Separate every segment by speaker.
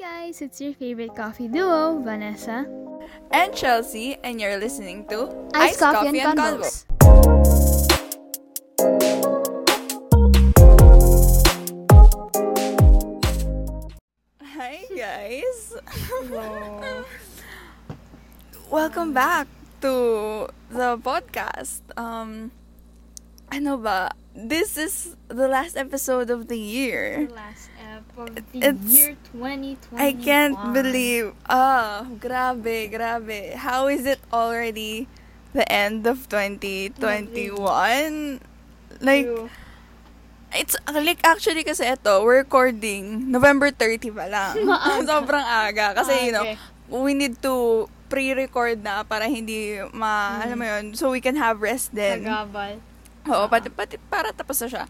Speaker 1: guys, it's your favorite coffee duo, Vanessa.
Speaker 2: and Chelsea, and you're listening to
Speaker 1: Iced Coffee, and Convos.
Speaker 2: Hi guys! Hello. Welcome back to the podcast. Um, ano ba? This is the last episode of the year.
Speaker 1: The last ep of the
Speaker 2: It's-
Speaker 1: year 2021.
Speaker 2: I can't believe. Ah, grabe, grabe. How is it already the end of 2021? Like,
Speaker 1: True.
Speaker 2: It's like actually kasi ito, we're recording November 30 pa lang. Sobrang aga. Kasi, you know,
Speaker 1: Okay.
Speaker 2: we need to pre-record na para hindi ma, alam mo yun, so we can have rest din.
Speaker 1: Sagabal.
Speaker 2: Oo, pati, pati para tapos na siya.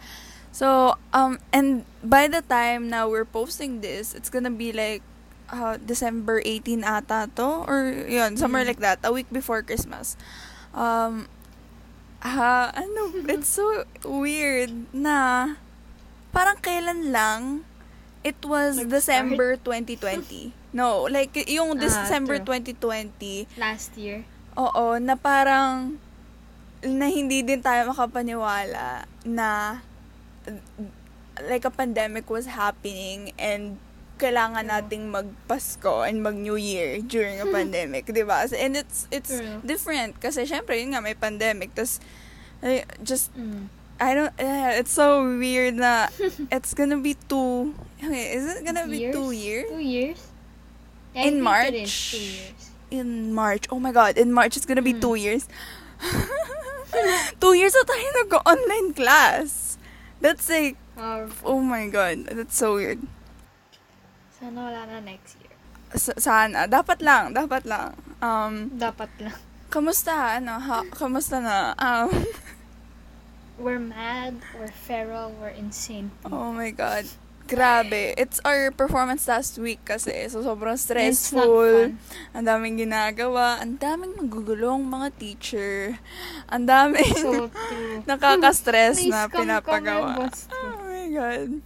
Speaker 2: So, um, and by the time na we're posting this, it's gonna be like, uh, December 18 ata to, or yun, somewhere
Speaker 1: Mm.
Speaker 2: like that, a week before Christmas. Um, ah, ano, it's so weird na, parang kailan lang, it was
Speaker 1: Nag-start?
Speaker 2: December 2020. No, like, yung
Speaker 1: Ah,
Speaker 2: December
Speaker 1: true.
Speaker 2: 2020,
Speaker 1: Last year.
Speaker 2: Oo, na parang na hindi din tayo makapaniwala na like a pandemic was happening and kailangan
Speaker 1: True.
Speaker 2: nating magpasko and mag New Year during a pandemic, 'di ba? And it's it's
Speaker 1: True.
Speaker 2: different kasi syempre yun nga may pandemic tas eh, just
Speaker 1: Mm.
Speaker 2: I don't eh, it's so weird na it's gonna be two okay, is it gonna be two years?
Speaker 1: Two years? Yeah, I
Speaker 2: In March?
Speaker 1: Years.
Speaker 2: in March. Oh my God, in March it's gonna be
Speaker 1: Mm.
Speaker 2: two years. two years na tayo nag-online class. That's like,
Speaker 1: Or,
Speaker 2: oh my God, that's so weird.
Speaker 1: sana wala na next year.
Speaker 2: Sa- sana, dapat lang, dapat lang. Um,
Speaker 1: Dapat lang.
Speaker 2: kamusta, ano, ha, kamusta na? Um,
Speaker 1: We're mad, we're feral, we're insane.
Speaker 2: oh my God. Grabe. It's our performance last week kasi. So, sobrang stressful. Ang daming ginagawa. Ang daming magugulong mga teacher. Ang daming
Speaker 1: So
Speaker 2: nakaka-stress na pinapagawa. Oh my God.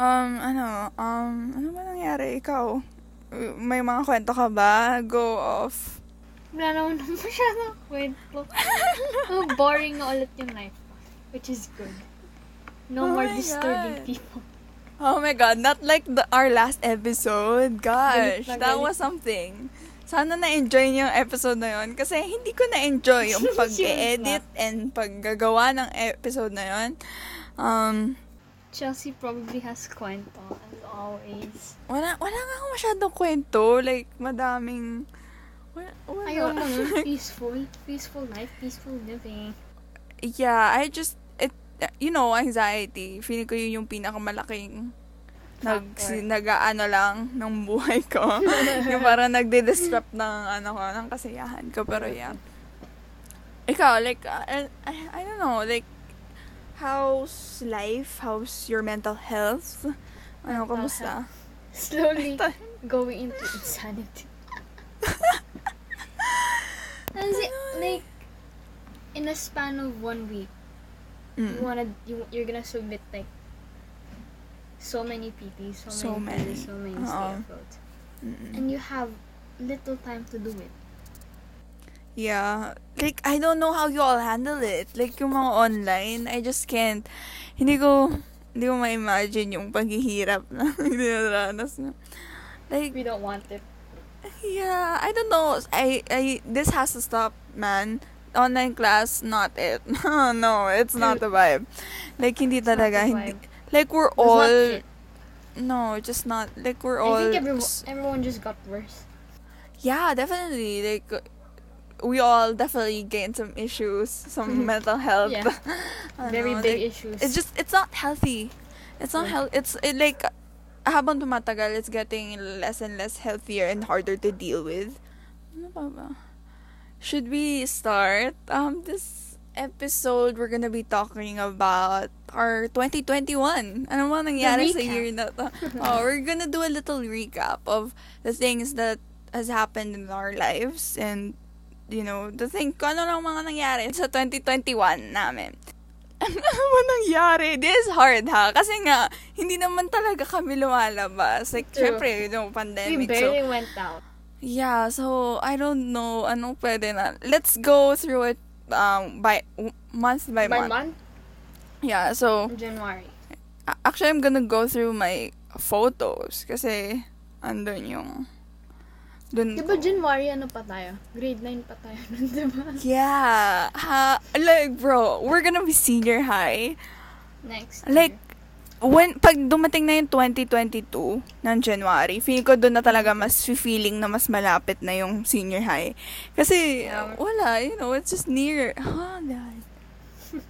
Speaker 2: Um, ano, um, ano ba nangyari? Ikaw? May mga kwento ka ba? Go off.
Speaker 1: Wala naman na masyadong kwento. oh, boring na ulit yung life. Which is good. No
Speaker 2: Oh
Speaker 1: more disturbing
Speaker 2: God.
Speaker 1: people.
Speaker 2: Oh my God, not like the our last episode. Gosh,
Speaker 1: Galit
Speaker 2: that
Speaker 1: galit.
Speaker 2: was something. Sana na-enjoy niyo yung episode na yun. Kasi hindi ko na-enjoy yung pag-edit and paggagawa ng episode na yun. Um,
Speaker 1: Chelsea probably has kwento, as always.
Speaker 2: wala, wala nga ako masyadong kwento. Like, madaming... Wala, wala.
Speaker 1: Ayaw mo nun, peaceful. Peaceful life, peaceful living.
Speaker 2: yeah, I just, you know, anxiety. Feeling ko yun yung pinakamalaking nag, si, nag-ano lang ng buhay ko. yung parang nagde-disrupt ng, ano ko, ng kasiyahan ko. Pero yeah. Ikaw, like, uh, I, I, don't know, like, how's life? How's your mental health? Ano,
Speaker 1: Mental
Speaker 2: kamusta?
Speaker 1: Slowly going into insanity. Kasi, like, in a span of one week, you
Speaker 2: Mm.
Speaker 1: wanna, you, you're gonna submit, like, so many PPs, so,
Speaker 2: So
Speaker 1: many,
Speaker 2: many.
Speaker 1: so many
Speaker 2: Oo.
Speaker 1: stay afloat.
Speaker 2: Mm-mm.
Speaker 1: And you have little time to do it.
Speaker 2: Yeah. Like, I don't know how you all handle it. Like, yung mga online, I just can't. Hindi ko, hindi ko ma-imagine yung paghihirap na dinaranas na. Like,
Speaker 1: We don't want it.
Speaker 2: yeah, I don't know. I, I, this has to stop, man. Online class, not it. Oh, no, it's not the vibe. Like, hindi talaga. Hindi, like, we're all, no, just not, like, we're all,
Speaker 1: I think everyone, everyone just got worse.
Speaker 2: Yeah, definitely. Like we all definitely gained some issues, some mental health.
Speaker 1: Yeah. Very big
Speaker 2: like,
Speaker 1: issues.
Speaker 2: It's just it's not healthy. It's not
Speaker 1: Yeah.
Speaker 2: health. It's it, like habang tumatagal, it's getting less and less healthier and harder to deal with. Ano pa ba? Should we start um this episode? We're gonna be talking about our 2021. Ano ba nangyari sa year na to? oh, we're gonna do a little recap of the things that has happened in our lives and you know, the thing, kung ano lang mga nangyari sa 2021 namin. ano ba nangyari? This is hard, ha? Kasi nga, hindi naman talaga kami lumalabas. Like,
Speaker 1: True.
Speaker 2: syempre,
Speaker 1: We
Speaker 2: yung pandemic. So,
Speaker 1: barely went out.
Speaker 2: Yeah, so, I don't know. Anong pwede na? Let's go through it um, by month by,
Speaker 1: By
Speaker 2: month.
Speaker 1: month?
Speaker 2: Yeah, so,
Speaker 1: January.
Speaker 2: actually, I'm gonna go through my photos. Kasi, andun yung... Dun
Speaker 1: Di ba
Speaker 2: ko-
Speaker 1: January ano pa tayo? Grade 9 pa tayo nun, di ba?
Speaker 2: Yeah. Ha, like, bro, we're gonna be senior high.
Speaker 1: Next
Speaker 2: Like,
Speaker 1: year.
Speaker 2: When, pag dumating na yung 2022 ng January, feeling ko doon na talaga mas feeling na mas malapit na yung senior high. Kasi,
Speaker 1: Yeah.
Speaker 2: wala, you know, it's just near. Oh, God.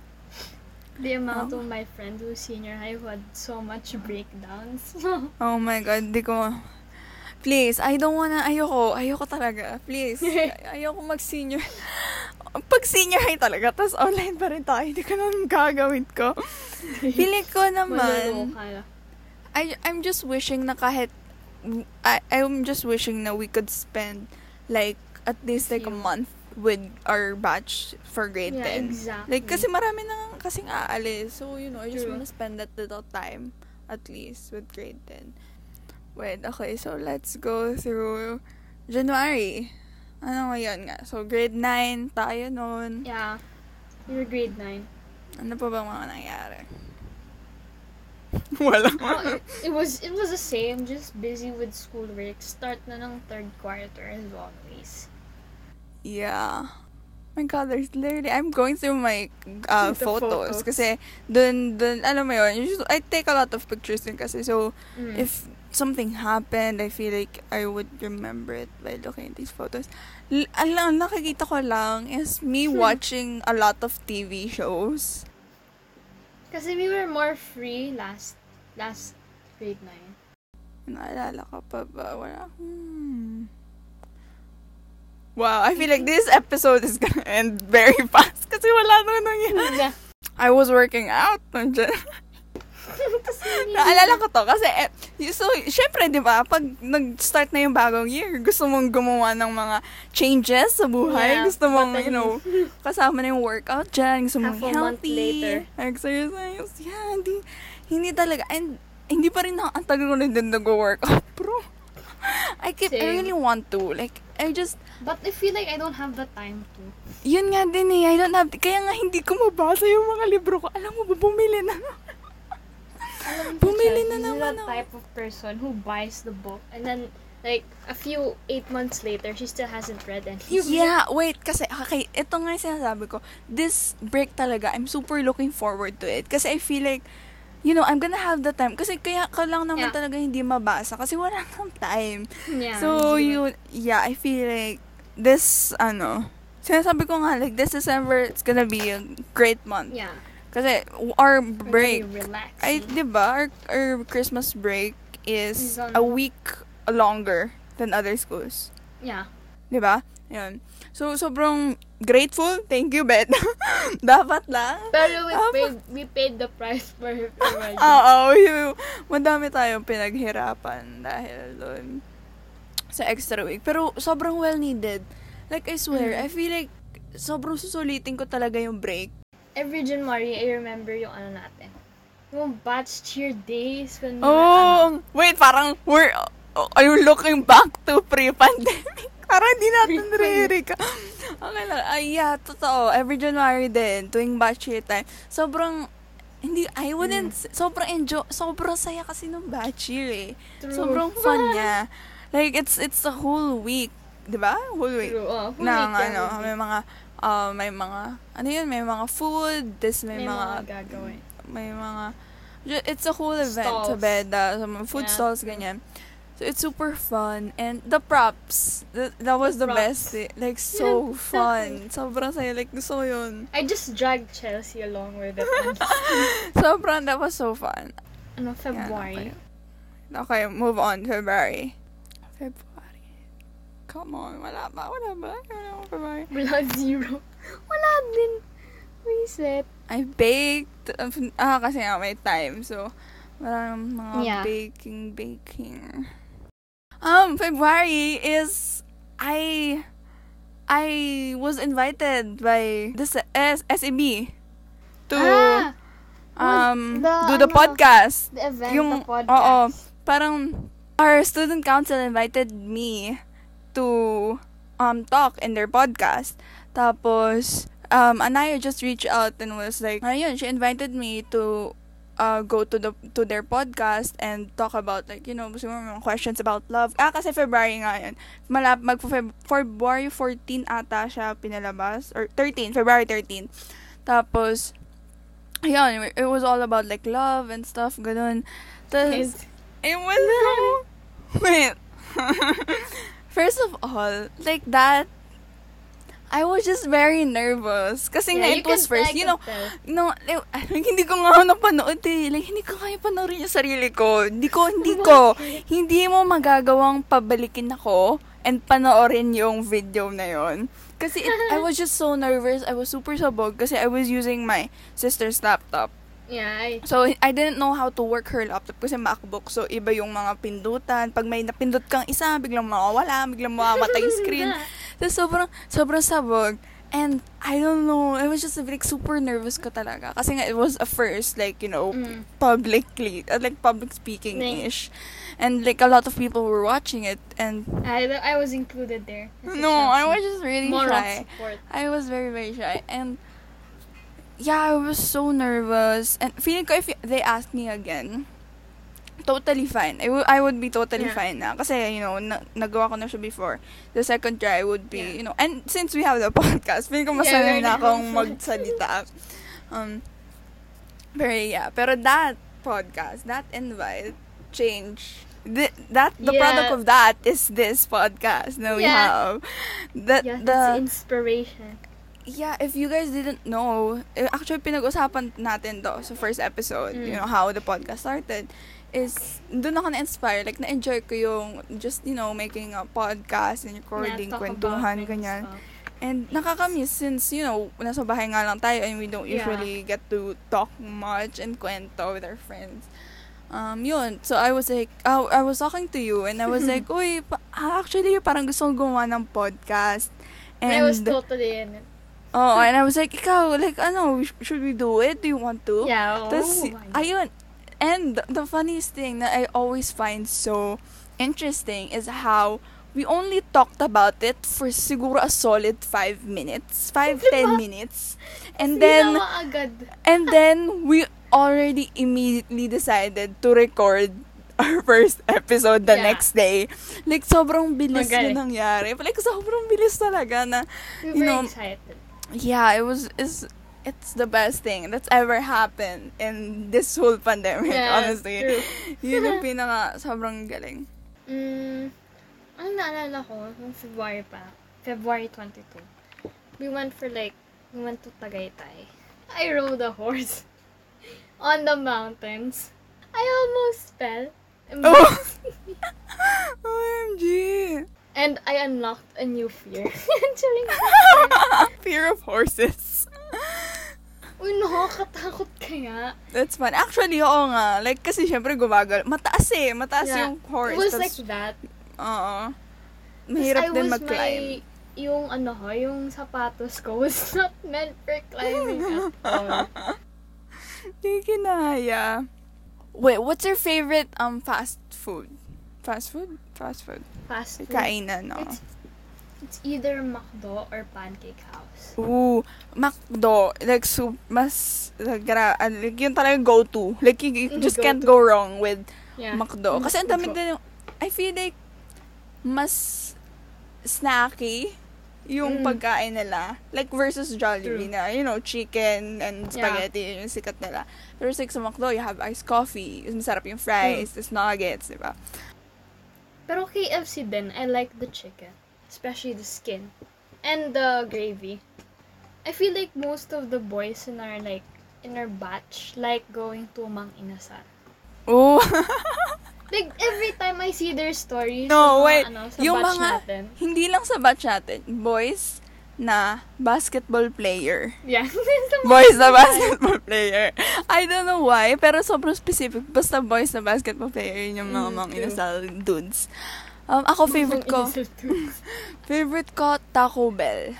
Speaker 1: The amount
Speaker 2: Oh.
Speaker 1: of my friends who senior high who had so much breakdowns.
Speaker 2: Oh my God, di ko... Please, I don't wanna, ayoko, ayoko talaga. Please, ay- ayoko mag-senior. Pag senior high talaga, tapos online pa rin tayo, hindi ko naman gagawin ko. Feeling ko naman. I, I'm just wishing na kahit, I, I'm just wishing na we could spend, like, at least like a month with our batch for grade
Speaker 1: Yeah,
Speaker 2: 10.
Speaker 1: exactly.
Speaker 2: Like, kasi marami na kasing aalis. So, you know, I just
Speaker 1: True.
Speaker 2: wanna spend that little time, at least, with grade 10. Wait, okay, so let's go through January. Ano ngayon nga? So, grade 9 tayo noon.
Speaker 1: Yeah. You're grade 9.
Speaker 2: Ano pa ba mga nangyari? Wala.
Speaker 1: Oh, it, it was it was the same, just busy with schoolwork. Start na ng third quarter as always.
Speaker 2: Yeah. My God, there's literally, I'm going through my uh, photos.
Speaker 1: photos.
Speaker 2: Kasi, dun, dun, alam mo yun, usually, I take a lot of pictures din kasi. So,
Speaker 1: Mm.
Speaker 2: if something happened, I feel like I would remember it by looking at these photos. L- alam, nakikita ko lang is me
Speaker 1: Hmm.
Speaker 2: watching a lot of TV shows.
Speaker 1: Kasi we were more free last last grade 9.
Speaker 2: Naalala ka pa ba? Wala. Hmm. Wow, I feel like this episode is gonna end very fast kasi wala nang nangyari. I was working out. Naalala ko to kasi, eh, so, syempre, di ba, pag nag-start na yung bagong year, gusto mong gumawa ng mga changes sa buhay.
Speaker 1: Yeah,
Speaker 2: gusto mong, you know, kasama na yung workout dyan. Gusto mong
Speaker 1: Half
Speaker 2: healthy.
Speaker 1: later.
Speaker 2: Exercise. Yeah, hindi, hindi talaga. And, hindi pa rin na, ang tagal ko rin din nag-workout, bro. I keep, I
Speaker 1: Same.
Speaker 2: really want to. Like, I just,
Speaker 1: But I feel like I don't have the time to.
Speaker 2: yun nga din eh. I don't have, kaya nga hindi ko mabasa yung mga libro ko. Alam mo ba, bumili na.
Speaker 1: Alam
Speaker 2: Bumili na naman
Speaker 1: the
Speaker 2: ako.
Speaker 1: type of person who buys the book and then like a few eight months later she still hasn't read any.
Speaker 2: Yeah, wait, kasi, okay, ito nga yung sinasabi ko. This break talaga, I'm super looking forward to it. Kasi I feel like, you know, I'm gonna have the time. Kasi kaya ka lang naman
Speaker 1: Yeah.
Speaker 2: talaga hindi mabasa. Kasi wala nang time.
Speaker 1: Yeah.
Speaker 2: so, you, yeah, I feel like, this, ano, sinasabi ko nga, like, this December, it's gonna be a great month.
Speaker 1: Yeah.
Speaker 2: Kasi, our break, ay, di ba, our, our Christmas break is a week longer than other schools.
Speaker 1: yeah.
Speaker 2: Di ba? Yun. So, sobrang grateful. Thank you, Bet. Dapat lang.
Speaker 1: Pero we
Speaker 2: Ah,
Speaker 1: paid we paid the price for wedding.
Speaker 2: Oo, yung, madami tayong pinaghirapan dahil doon sa extra week. Pero sobrang well needed. Like, I swear,
Speaker 1: Mhm.
Speaker 2: I feel like sobrang susulitin ko talaga yung break.
Speaker 1: Every January, I remember yung ano natin. Yung batch cheer days when we were, ano,
Speaker 2: Oh, wait, parang we're, are you looking back to pre-pandemic? parang di natin re-recap. Okay lang. Ay, yeah, totoo. Every January din, tuwing batch year time, sobrang, hindi, I wouldn't, sobrang enjoy, sobrang saya kasi nung batch year eh.
Speaker 1: True.
Speaker 2: Sobrang fun niya. Like, it's, it's a whole week. Di ba? Whole week.
Speaker 1: True. Oh, whole
Speaker 2: ng
Speaker 1: weekend
Speaker 2: ano, may mga, uh, may mga, ano yun, may mga food, this may,
Speaker 1: may
Speaker 2: mga,
Speaker 1: mga gagawin.
Speaker 2: may mga, it's a whole event sa
Speaker 1: Stalls.
Speaker 2: Beda, sa mga food
Speaker 1: Yeah.
Speaker 2: stalls, ganyan. So, it's super fun. And the props, that, that was the,
Speaker 1: The
Speaker 2: best. eh. Like, so
Speaker 1: Yeah,
Speaker 2: fun. Sobrang saya. Like, gusto ko yun.
Speaker 1: I just dragged Chelsea along with it.
Speaker 2: Sobrang, that was so fun.
Speaker 1: ano, February.
Speaker 2: okay. Okay, move on. February. February. Come on. Wala ba? Wala ba? Wala ba February?
Speaker 1: Wala zero. Wala din. Reset.
Speaker 2: I baked. Ah, kasi nga may time. So, maraming mga
Speaker 1: Yeah.
Speaker 2: baking, baking. Um, February is, I, I was invited by this S- SEB. to
Speaker 1: ah,
Speaker 2: um
Speaker 1: the,
Speaker 2: do the
Speaker 1: ano,
Speaker 2: podcast.
Speaker 1: the event,
Speaker 2: Yung,
Speaker 1: the podcast.
Speaker 2: oo, parang our student council invited me to um talk in their podcast. Tapos um Anaya just reached out and was like, ayun, she invited me to uh, go to the to their podcast and talk about like you know siguro mga questions about love. Ah kasi February nga yun. Malap mag February 14 ata siya pinalabas or 13 February 13 tapos ayun it was all about like love and stuff ganun. Tapos it was so wait first of all like that I was just very nervous. Kasi nga,
Speaker 1: Yeah, you
Speaker 2: it was first. You know,
Speaker 1: tell.
Speaker 2: no, like, hindi ko nga napanood eh. Like, hindi ko kaya panoorin yung sarili ko. Hindi ko, hindi ko. hindi mo magagawang pabalikin ako and panoorin yung video na yon. Kasi it, I was just so nervous. I was super sabog kasi I was using my sister's laptop.
Speaker 1: Yeah,
Speaker 2: So, I didn't know how to work her laptop kasi MacBook. So, iba yung mga pindutan. Pag may napindot kang isa, biglang mawawala, biglang mamamatay yung screen. Tapos sobrang, sobrang sabog. And, I don't know, I was just like super nervous ko talaga. Kasi nga, it was a first, like, you know,
Speaker 1: Mm.
Speaker 2: publicly, uh, like public speaking-ish. And like, a lot of people were watching it. And,
Speaker 1: I, I was included there.
Speaker 2: no, I was just really
Speaker 1: Moral
Speaker 2: shy.
Speaker 1: support.
Speaker 2: I was very, very shy. And, yeah, I was so nervous. And feeling ko if they asked me again, totally fine. I would I would be totally
Speaker 1: Yeah.
Speaker 2: fine na. Kasi, you know, na, nagawa ko na siya before. The second try would be,
Speaker 1: Yeah.
Speaker 2: you know, and since we have the podcast, feeling ko
Speaker 1: Yeah,
Speaker 2: masanay
Speaker 1: we're
Speaker 2: na akong magsalita. Um, pero yeah, pero that podcast, that invite, change. The, that the
Speaker 1: Yeah.
Speaker 2: product of that is this podcast that we
Speaker 1: Yeah.
Speaker 2: have. That
Speaker 1: Yeah,
Speaker 2: the
Speaker 1: inspiration.
Speaker 2: Yeah, if you guys didn't know, eh, actually pinag-usapan natin to sa first episode,
Speaker 1: Mm.
Speaker 2: you know, how the podcast started, is doon ako na-inspire. Like, na-enjoy ko yung just, you know, making a podcast and recording,
Speaker 1: Yeah,
Speaker 2: kwentuhan, ganyan.
Speaker 1: things,
Speaker 2: And nakakamiss since, you know, nasa bahay nga lang tayo and we don't
Speaker 1: Yeah.
Speaker 2: usually get to talk much and kwento with our friends. Um, yun. So, I was like, oh, I was talking to you and I was like, uy, pa- actually, parang gusto kong gumawa ng podcast.
Speaker 1: And I was totally in it.
Speaker 2: Oh, and I was like, ikaw, like, ano, sh- should we do it? Do you want to?
Speaker 1: Yeah. Oh, God.
Speaker 2: ayun. And the funniest thing that I always find so interesting is how we only talked about it for siguro a solid five minutes. Five, ten minutes. And then, and then, we already immediately decided to record our first episode the
Speaker 1: Yeah.
Speaker 2: next day. Like, sobrang bilis
Speaker 1: Magaling.
Speaker 2: yung nangyari. Like, sobrang bilis talaga na, you
Speaker 1: very
Speaker 2: know,
Speaker 1: excited.
Speaker 2: Yeah, it was it's it's the best thing that's ever happened in this whole pandemic,
Speaker 1: Yeah,
Speaker 2: honestly.
Speaker 1: true.
Speaker 2: Yun yung pinaka sobrang galing.
Speaker 1: Mm, ang naalala ko, nung February pa, February 22, we went for like, we went to Tagaytay. I rode a horse on the mountains. I almost fell.
Speaker 2: Oh! OMG!
Speaker 1: And I unlocked a new fear. Actually,
Speaker 2: Fear of horses.
Speaker 1: uy, nakakatakot kaya.
Speaker 2: That's fun. Actually, oo nga. Like, kasi syempre gumagal. Mataas eh. Mataas
Speaker 1: Yeah.
Speaker 2: yung horse.
Speaker 1: It was
Speaker 2: Tas-
Speaker 1: like that.
Speaker 2: Oo. Mahirap din mag-climb.
Speaker 1: my- yung ano ko, yung sapatos ko was not meant for climbing at all.
Speaker 2: Hindi kinaya. Wait, what's your favorite um fast food? Fast food? Fast food.
Speaker 1: Fast food.
Speaker 2: Kainan, no?
Speaker 1: It's, it's either McDo or Pancake House.
Speaker 2: Ooh, McDo, like, so, mas, like, gra- uh, like, yun talaga go-to. Like, you, you
Speaker 1: Mm,
Speaker 2: just can't
Speaker 1: go-to.
Speaker 2: go wrong with
Speaker 1: Yeah.
Speaker 2: McDo. Kasi ang dami din yung, I feel like, mas snacky yung
Speaker 1: Mm.
Speaker 2: pagkain nila. Like, versus Jollibee
Speaker 1: True.
Speaker 2: na, you know, chicken and
Speaker 1: Yeah.
Speaker 2: spaghetti, yun yung sikat nila. Pero like, sa McDo, you have iced coffee, masarap yung
Speaker 1: Mm.
Speaker 2: fries, tas nuggets, di ba?
Speaker 1: Pero KFC din, I like the chicken. Especially the skin. And the gravy. I feel like most of the boys in our like in our batch like going to Mang Inasal.
Speaker 2: Ooh.
Speaker 1: Like every time I see their stories
Speaker 2: No,
Speaker 1: sa mga,
Speaker 2: wait.
Speaker 1: ano, sa
Speaker 2: yung
Speaker 1: batch
Speaker 2: mga,
Speaker 1: natin.
Speaker 2: hindi lang sa batch natin, boys na basketball player.
Speaker 1: Yeah.
Speaker 2: Boys na basketball player. I don't know why, pero sobrang specific. Basta boys na basketball player, yun yung mga
Speaker 1: Mm,
Speaker 2: mga inasal dudes. Um, ako favorite ko, favorite ko, Taco Bell.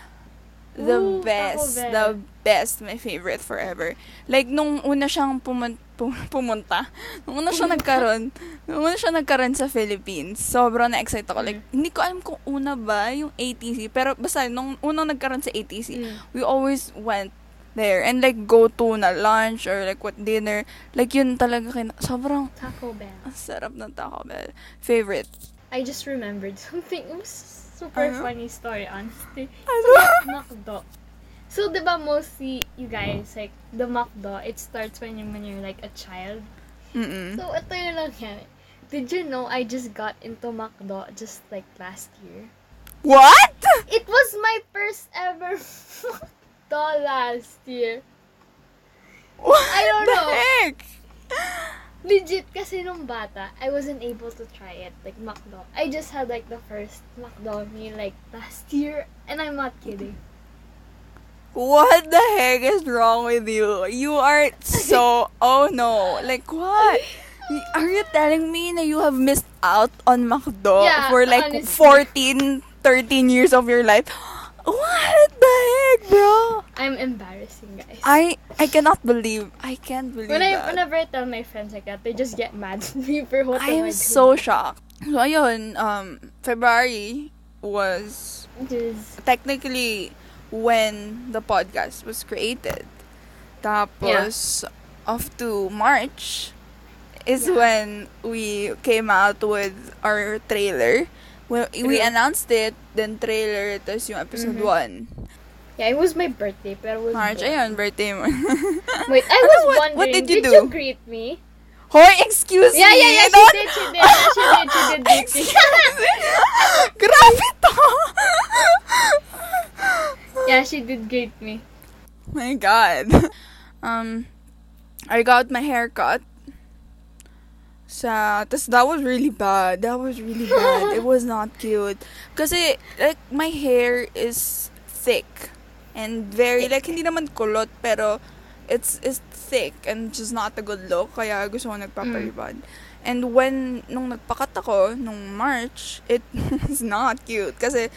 Speaker 2: the
Speaker 1: Ooh, Taco
Speaker 2: best,
Speaker 1: Bell.
Speaker 2: the best, my favorite forever. Like, nung una siyang pumun- pu- pumunta, nung una siya nagkaroon, nung una siya nagkaroon sa Philippines, sobrang na-excite ako. Like, hindi ko alam kung una ba yung ATC, pero basta, nung unang nagkaroon sa ATC,
Speaker 1: Mm.
Speaker 2: we always went there and like go to na lunch or like what dinner. Like, yun talaga kin- sobrang
Speaker 1: Taco Bell.
Speaker 2: ang sarap ng Taco Bell. Favorite.
Speaker 1: I just remembered something. It was super
Speaker 2: Ano?
Speaker 1: funny story, honestly.
Speaker 2: Ano?
Speaker 1: McDo. So, di ba mostly, you guys, like, the McDo, it starts when, you, when you're, like, a child.
Speaker 2: Mm-mm.
Speaker 1: So, ito yung nangyari. Did you know I just got into McDo just, like, last year?
Speaker 2: What?
Speaker 1: It was my first ever McDo last year.
Speaker 2: What
Speaker 1: I don't
Speaker 2: the
Speaker 1: know.
Speaker 2: heck?
Speaker 1: Legit, kasi nung bata, I wasn't able to try it, like, McDo. I just had, like, the first McDo meal, like, last year, and I'm not kidding.
Speaker 2: What the heck is wrong with you? You are so oh no. Like what? Are you telling me that you have missed out on McDo
Speaker 1: Yeah,
Speaker 2: for like
Speaker 1: honestly.
Speaker 2: 14, 13 years of your life? What the heck, bro?
Speaker 1: I'm embarrassing, guys.
Speaker 2: I I cannot believe. I can't believe
Speaker 1: when I,
Speaker 2: that.
Speaker 1: whenever I tell my friends like that, they just get mad at me for what
Speaker 2: I
Speaker 1: am
Speaker 2: am so shocked. So ayun, um February was
Speaker 1: Just,
Speaker 2: technically when the podcast was created. Tapos, off to March is
Speaker 1: Yeah.
Speaker 2: when we came out with our trailer. We, we announced it, then trailer, tapos yung episode
Speaker 1: Mhm.
Speaker 2: 1.
Speaker 1: yeah, it was my birthday, pero was
Speaker 2: March,
Speaker 1: both.
Speaker 2: ayun, birthday mo.
Speaker 1: Wait, I
Speaker 2: Ano,
Speaker 1: was
Speaker 2: what-
Speaker 1: wondering,
Speaker 2: what did you do?
Speaker 1: you greet me?
Speaker 2: Hoy, excuse
Speaker 1: Yeah,
Speaker 2: me!
Speaker 1: yeah, yeah,
Speaker 2: I
Speaker 1: she did, she did, she did, she did greet me.
Speaker 2: Excuse me! Grabe to!
Speaker 1: Yeah, she did greet me.
Speaker 2: my god. Um, I got my hair cut. Sa, tas that was really bad. That was really bad. it was not cute. Kasi, like, my hair is thick. And very, like, hindi naman kulot, pero it's, it's thick and just not a good look. Kaya gusto ko nagpaparibad. And when, nung nagpakat ako, nung March, it was not cute. Kasi,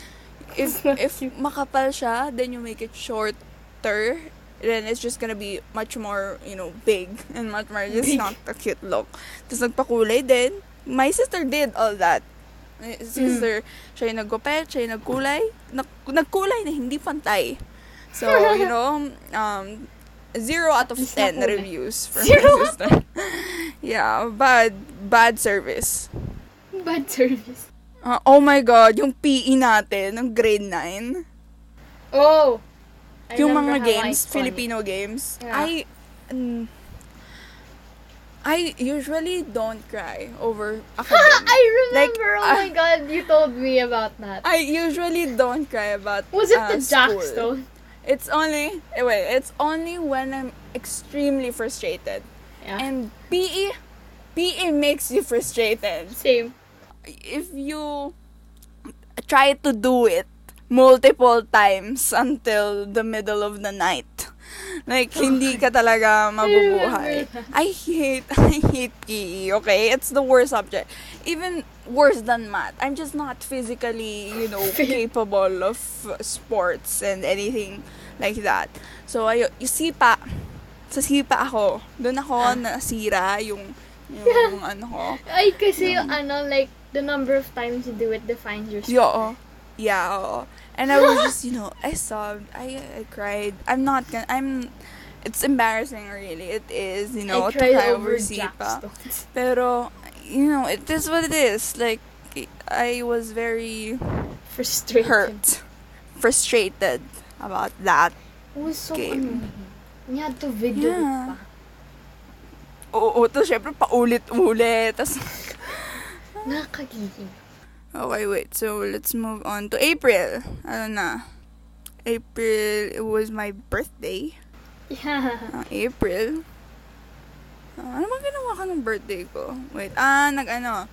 Speaker 2: if, if makapal siya, then you make it shorter, then it's just gonna be much more, you know, big and much more, just
Speaker 1: Big.
Speaker 2: not a cute look. Tapos nagpakulay din. My sister did all that. My sister, siya yung naggupet, siya yung nagkulay. Nag, nagkulay na hindi pantay. So, you know, um, zero out of
Speaker 1: It's
Speaker 2: ten reviews from
Speaker 1: Zero
Speaker 2: my sister. yeah, bad, bad service.
Speaker 1: Bad service.
Speaker 2: Uh, oh my God, yung PE natin, ng grade 9.
Speaker 1: Oh! I
Speaker 2: yung mga games. Filipino games,
Speaker 1: Yeah.
Speaker 2: I, mm, I usually don't cry over academic.
Speaker 1: I remember,
Speaker 2: Like,
Speaker 1: oh
Speaker 2: uh,
Speaker 1: my god, you told me about that.
Speaker 2: I usually don't cry about
Speaker 1: Was it
Speaker 2: uh,
Speaker 1: the. Jackstone?
Speaker 2: It's only, eh, wait, it's only when I'm extremely frustrated.
Speaker 1: Yeah.
Speaker 2: And PE, PE makes you frustrated.
Speaker 1: Same.
Speaker 2: If you try to do it multiple times until the middle of the night, like, hindi ka talaga mabubuhay. I hate, I hate PE, okay? It's the worst subject. Even worse than math. I'm just not physically, you know, capable of sports and anything like that. So, ayo, yung sipa, sa sipa ako, doon ako
Speaker 1: Ah.
Speaker 2: nasira yung, yung ano ko.
Speaker 1: Ay, kasi yung ano, like, the number of times you do it defines your
Speaker 2: Yeah, oo. Yeah, oo. And I was just, you know, I sobbed. I, I cried. I'm not gonna, I'm, it's embarrassing really. It is, you know,
Speaker 1: I
Speaker 2: to cry
Speaker 1: over. Jackstones.
Speaker 2: Pero, you know, it is what it is. Like, I was very
Speaker 1: Frustrated.
Speaker 2: hurt, frustrated about that.
Speaker 1: It was so
Speaker 2: Game.
Speaker 1: annoying. You had to video
Speaker 2: Yeah.
Speaker 1: it pa.
Speaker 2: Oo, to syempre paulit-ulit. Tas,
Speaker 1: Nakakagigil.
Speaker 2: okay, wait. So, let's move on to April. Ano na? April, it was my birthday.
Speaker 1: Yeah.
Speaker 2: Ah, April. Ah, ano ba ginawa ko ng birthday ko? Wait, ah, nag-ano.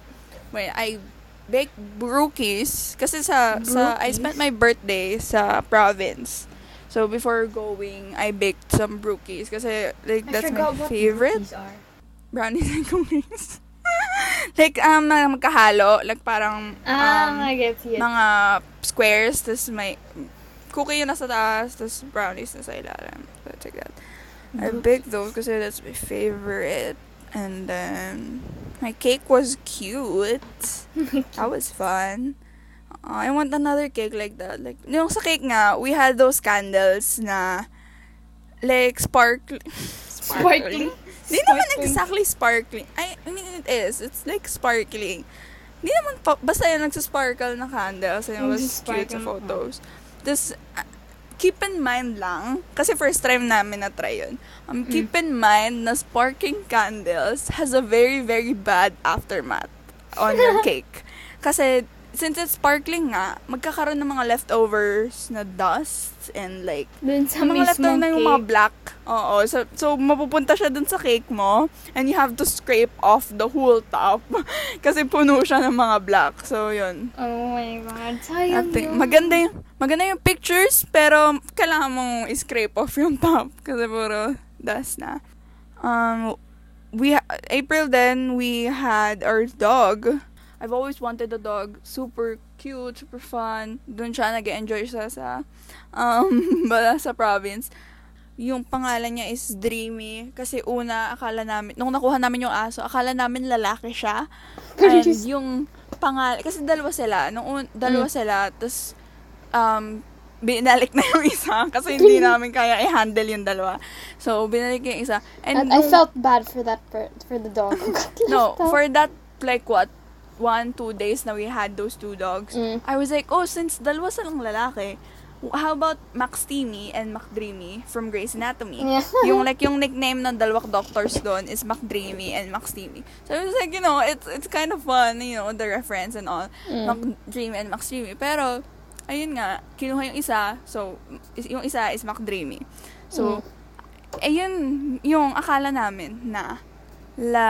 Speaker 2: Wait, I baked brookies. Kasi sa, sa, I
Speaker 1: Brookies?
Speaker 2: spent my birthday sa province. So, before going, I baked some brookies. Kasi, like,
Speaker 1: I
Speaker 2: that's my favorite.
Speaker 1: brookies.
Speaker 2: Brownies and cookies. like, um, magkahalo. Like, parang,
Speaker 1: Ah,
Speaker 2: um,
Speaker 1: I get it.
Speaker 2: mga squares. Tapos may, cookie yung nasa taas, tapos brownies nasa ilalim. So, like that. I baked those kasi that's my favorite. And then, my cake was cute. that was fun. Uh, I want another cake like that. Like, yung sa cake nga, we had those candles na, like, sparkling.
Speaker 1: Sparkling.
Speaker 2: Hindi naman exactly sparkling. I, I mean, it is. It's like sparkling. Hindi naman, pa, basta yung nagsasparkle na candles. And it was cute sa photos. Tapos, uh, keep in mind lang, kasi first time namin na-try yun. Um,
Speaker 1: Mm.
Speaker 2: keep in mind na sparking candles has a very, very bad aftermath on your cake. Kasi, since it's sparkling nga, magkakaroon ng mga leftovers na dust and like,
Speaker 1: Dun sa
Speaker 2: yung mga yung
Speaker 1: cake.
Speaker 2: mga black. Oo. So, so, mapupunta siya dun sa cake mo and you have to scrape off the whole top kasi puno siya ng mga black. So, yun.
Speaker 1: Oh my God. Sayang
Speaker 2: Ate,
Speaker 1: yun.
Speaker 2: maganda yung, maganda yung pictures, pero kailangan mong scrape off yung top kasi puro dust na. Um, we, ha- April then, we had our dog. I've always wanted a dog. Super cute, super fun. Doon siya nag-enjoy siya sa, um, bala sa province. Yung pangalan niya is Dreamy. Kasi una, akala namin, nung nakuha namin yung aso, akala namin lalaki siya. And yung pangalan, kasi dalawa sila. Nung un, dalawa
Speaker 1: Mm.
Speaker 2: sila, tapos, um, binalik na yung isa kasi hindi namin kaya i-handle yung dalawa. So, binalik yung isa.
Speaker 1: And
Speaker 2: And
Speaker 1: I felt bad for that per- for the dog
Speaker 2: no, for that, like what, one, two days na we had those two dogs,
Speaker 1: Mm.
Speaker 2: I was like, oh, since dalawa silang lalaki, how about Max Teamy and McDreamy from Grey's Anatomy?
Speaker 1: Yeah.
Speaker 2: yung like yung nickname ng dalawang doctors doon is McDreamy and Max Teamy. So I was like, you know, it's it's kind of fun, you know, the reference and all.
Speaker 1: Mm.
Speaker 2: McDreamy and Max Dreamy. Pero ayun nga, kinuha yung isa, so yung isa is McDreamy. So ayun yung akala namin na la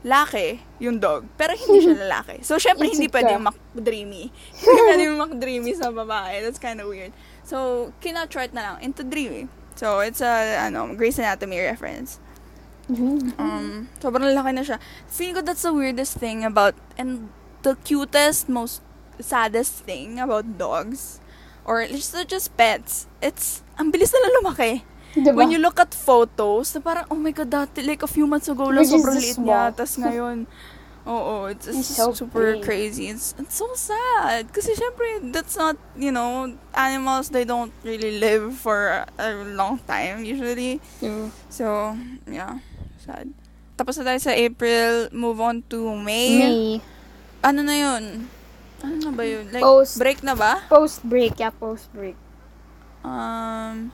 Speaker 2: laki yung dog, pero hindi siya lalaki. So, syempre,
Speaker 1: It's
Speaker 2: hindi
Speaker 1: a
Speaker 2: pwede yung McDreamy. Hindi pwede yung McDreamy sa babae. That's kind of weird. So, kinachart na lang into Dreamy. So, it's a, ano, Grey's Anatomy reference.
Speaker 1: Mm.
Speaker 2: Um, sobrang laki na siya. Feeling ko that's the weirdest thing about, and the cutest, most saddest thing about dogs, or just, just pets, it's, ang bilis nila lumaki.
Speaker 1: Diba?
Speaker 2: When you look at photos, na parang, oh my God, dati, like a few months ago lang,
Speaker 1: Which
Speaker 2: sobrang liit niya. Tapos ngayon, oo, it's, it's
Speaker 1: It's so
Speaker 2: super
Speaker 1: big.
Speaker 2: crazy. It's, it's so sad. Kasi syempre, that's not, you know, animals, they don't really live for a long time, usually.
Speaker 1: Mm.
Speaker 2: So, yeah, sad. Tapos na tayo sa April, move on to May.
Speaker 1: May.
Speaker 2: Ano na yun? Ano na ba yun? Like,
Speaker 1: Post-
Speaker 2: break na ba?
Speaker 1: Post break, yeah, post break.
Speaker 2: Um,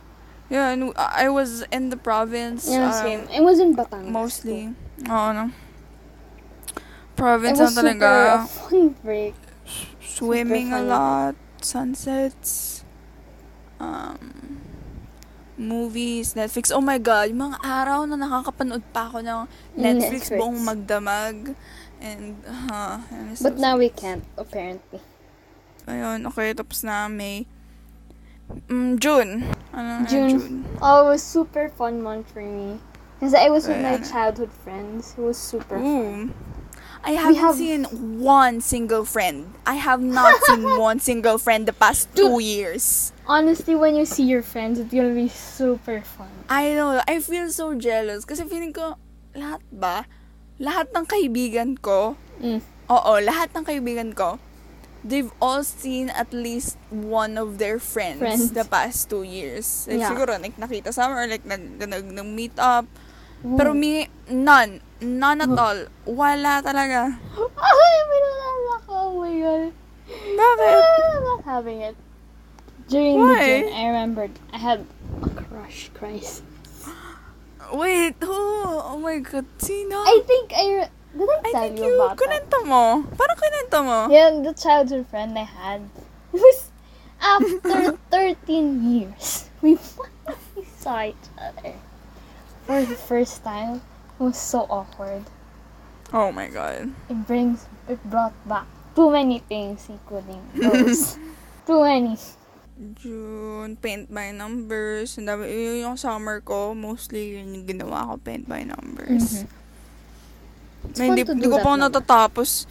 Speaker 2: yeah, and I was in the province.
Speaker 1: Yeah,
Speaker 2: um,
Speaker 1: same. It was in Batangas.
Speaker 2: Mostly. Oo, no.
Speaker 1: It
Speaker 2: Province
Speaker 1: was
Speaker 2: na
Speaker 1: super
Speaker 2: talaga.
Speaker 1: a fun break.
Speaker 2: Swimming a
Speaker 1: fun.
Speaker 2: lot. Sunsets. Um, movies, Netflix. Oh my God, yung mga araw na nakakapanood pa ako ng Netflix,
Speaker 1: Netflix.
Speaker 2: buong magdamag. And, uh, and
Speaker 1: But
Speaker 2: so
Speaker 1: now we can't, apparently.
Speaker 2: Ayun, okay, tapos na May. Mm, June. Ano na
Speaker 1: June.
Speaker 2: June?
Speaker 1: Oh, it was super fun month for me. Because I was with my childhood friends. It was super fun.
Speaker 2: Ooh. I haven't
Speaker 1: have-
Speaker 2: seen one single friend. I have not seen one single friend the past two years.
Speaker 1: Honestly, when you see your friends, it will be super fun.
Speaker 2: I know, I feel so jealous. Kasi feeling ko, lahat ba? Lahat ng kaibigan ko,
Speaker 1: Mm.
Speaker 2: oo, lahat ng kaibigan ko, they've all seen at least one of their friends,
Speaker 1: Friends.
Speaker 2: the past two years. Like,
Speaker 1: Yeah.
Speaker 2: siguro, like, nakita sa or like, nag, nag, nag-meet up. Pero me, none. None at all. Wala talaga.
Speaker 1: Ay, minalala ko. Oh my god.
Speaker 2: Bakit?
Speaker 1: I'm not having it. During the
Speaker 2: Why?
Speaker 1: gym, I remembered I had a crush, Christ.
Speaker 2: Wait, who? Oh my God, sino?
Speaker 1: I think I... Re- did I
Speaker 2: I
Speaker 1: tell
Speaker 2: think
Speaker 1: you,
Speaker 2: you,
Speaker 1: about that?
Speaker 2: kunento mo. Parang kunento mo.
Speaker 1: Yeah, the childhood friend I had. Was after 13 years. We finally saw each other. For the first time. It was so awkward.
Speaker 2: Oh my God.
Speaker 1: It brings, it brought back too many things, including those. too many.
Speaker 2: June, paint by numbers. Ang dami, yun yung summer ko, mostly yun yung ginawa ko, paint by numbers.
Speaker 1: Mhm. It's
Speaker 2: Na hindi, hindi ko pa
Speaker 1: naman.
Speaker 2: natatapos.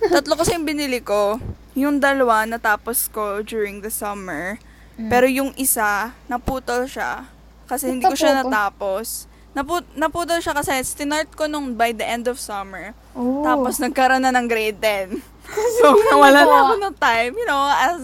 Speaker 2: Tatlo kasi yung binili ko. Yung dalawa, natapos ko during the summer.
Speaker 1: Mm.
Speaker 2: Pero yung isa, naputol siya. Kasi hindi ko siya natapos. Napu- naputol siya kasi tinart ko nung by the end of summer.
Speaker 1: Oh.
Speaker 2: Tapos nagkaroon na ng grade 10. so, nawala na ako ng time. You know, as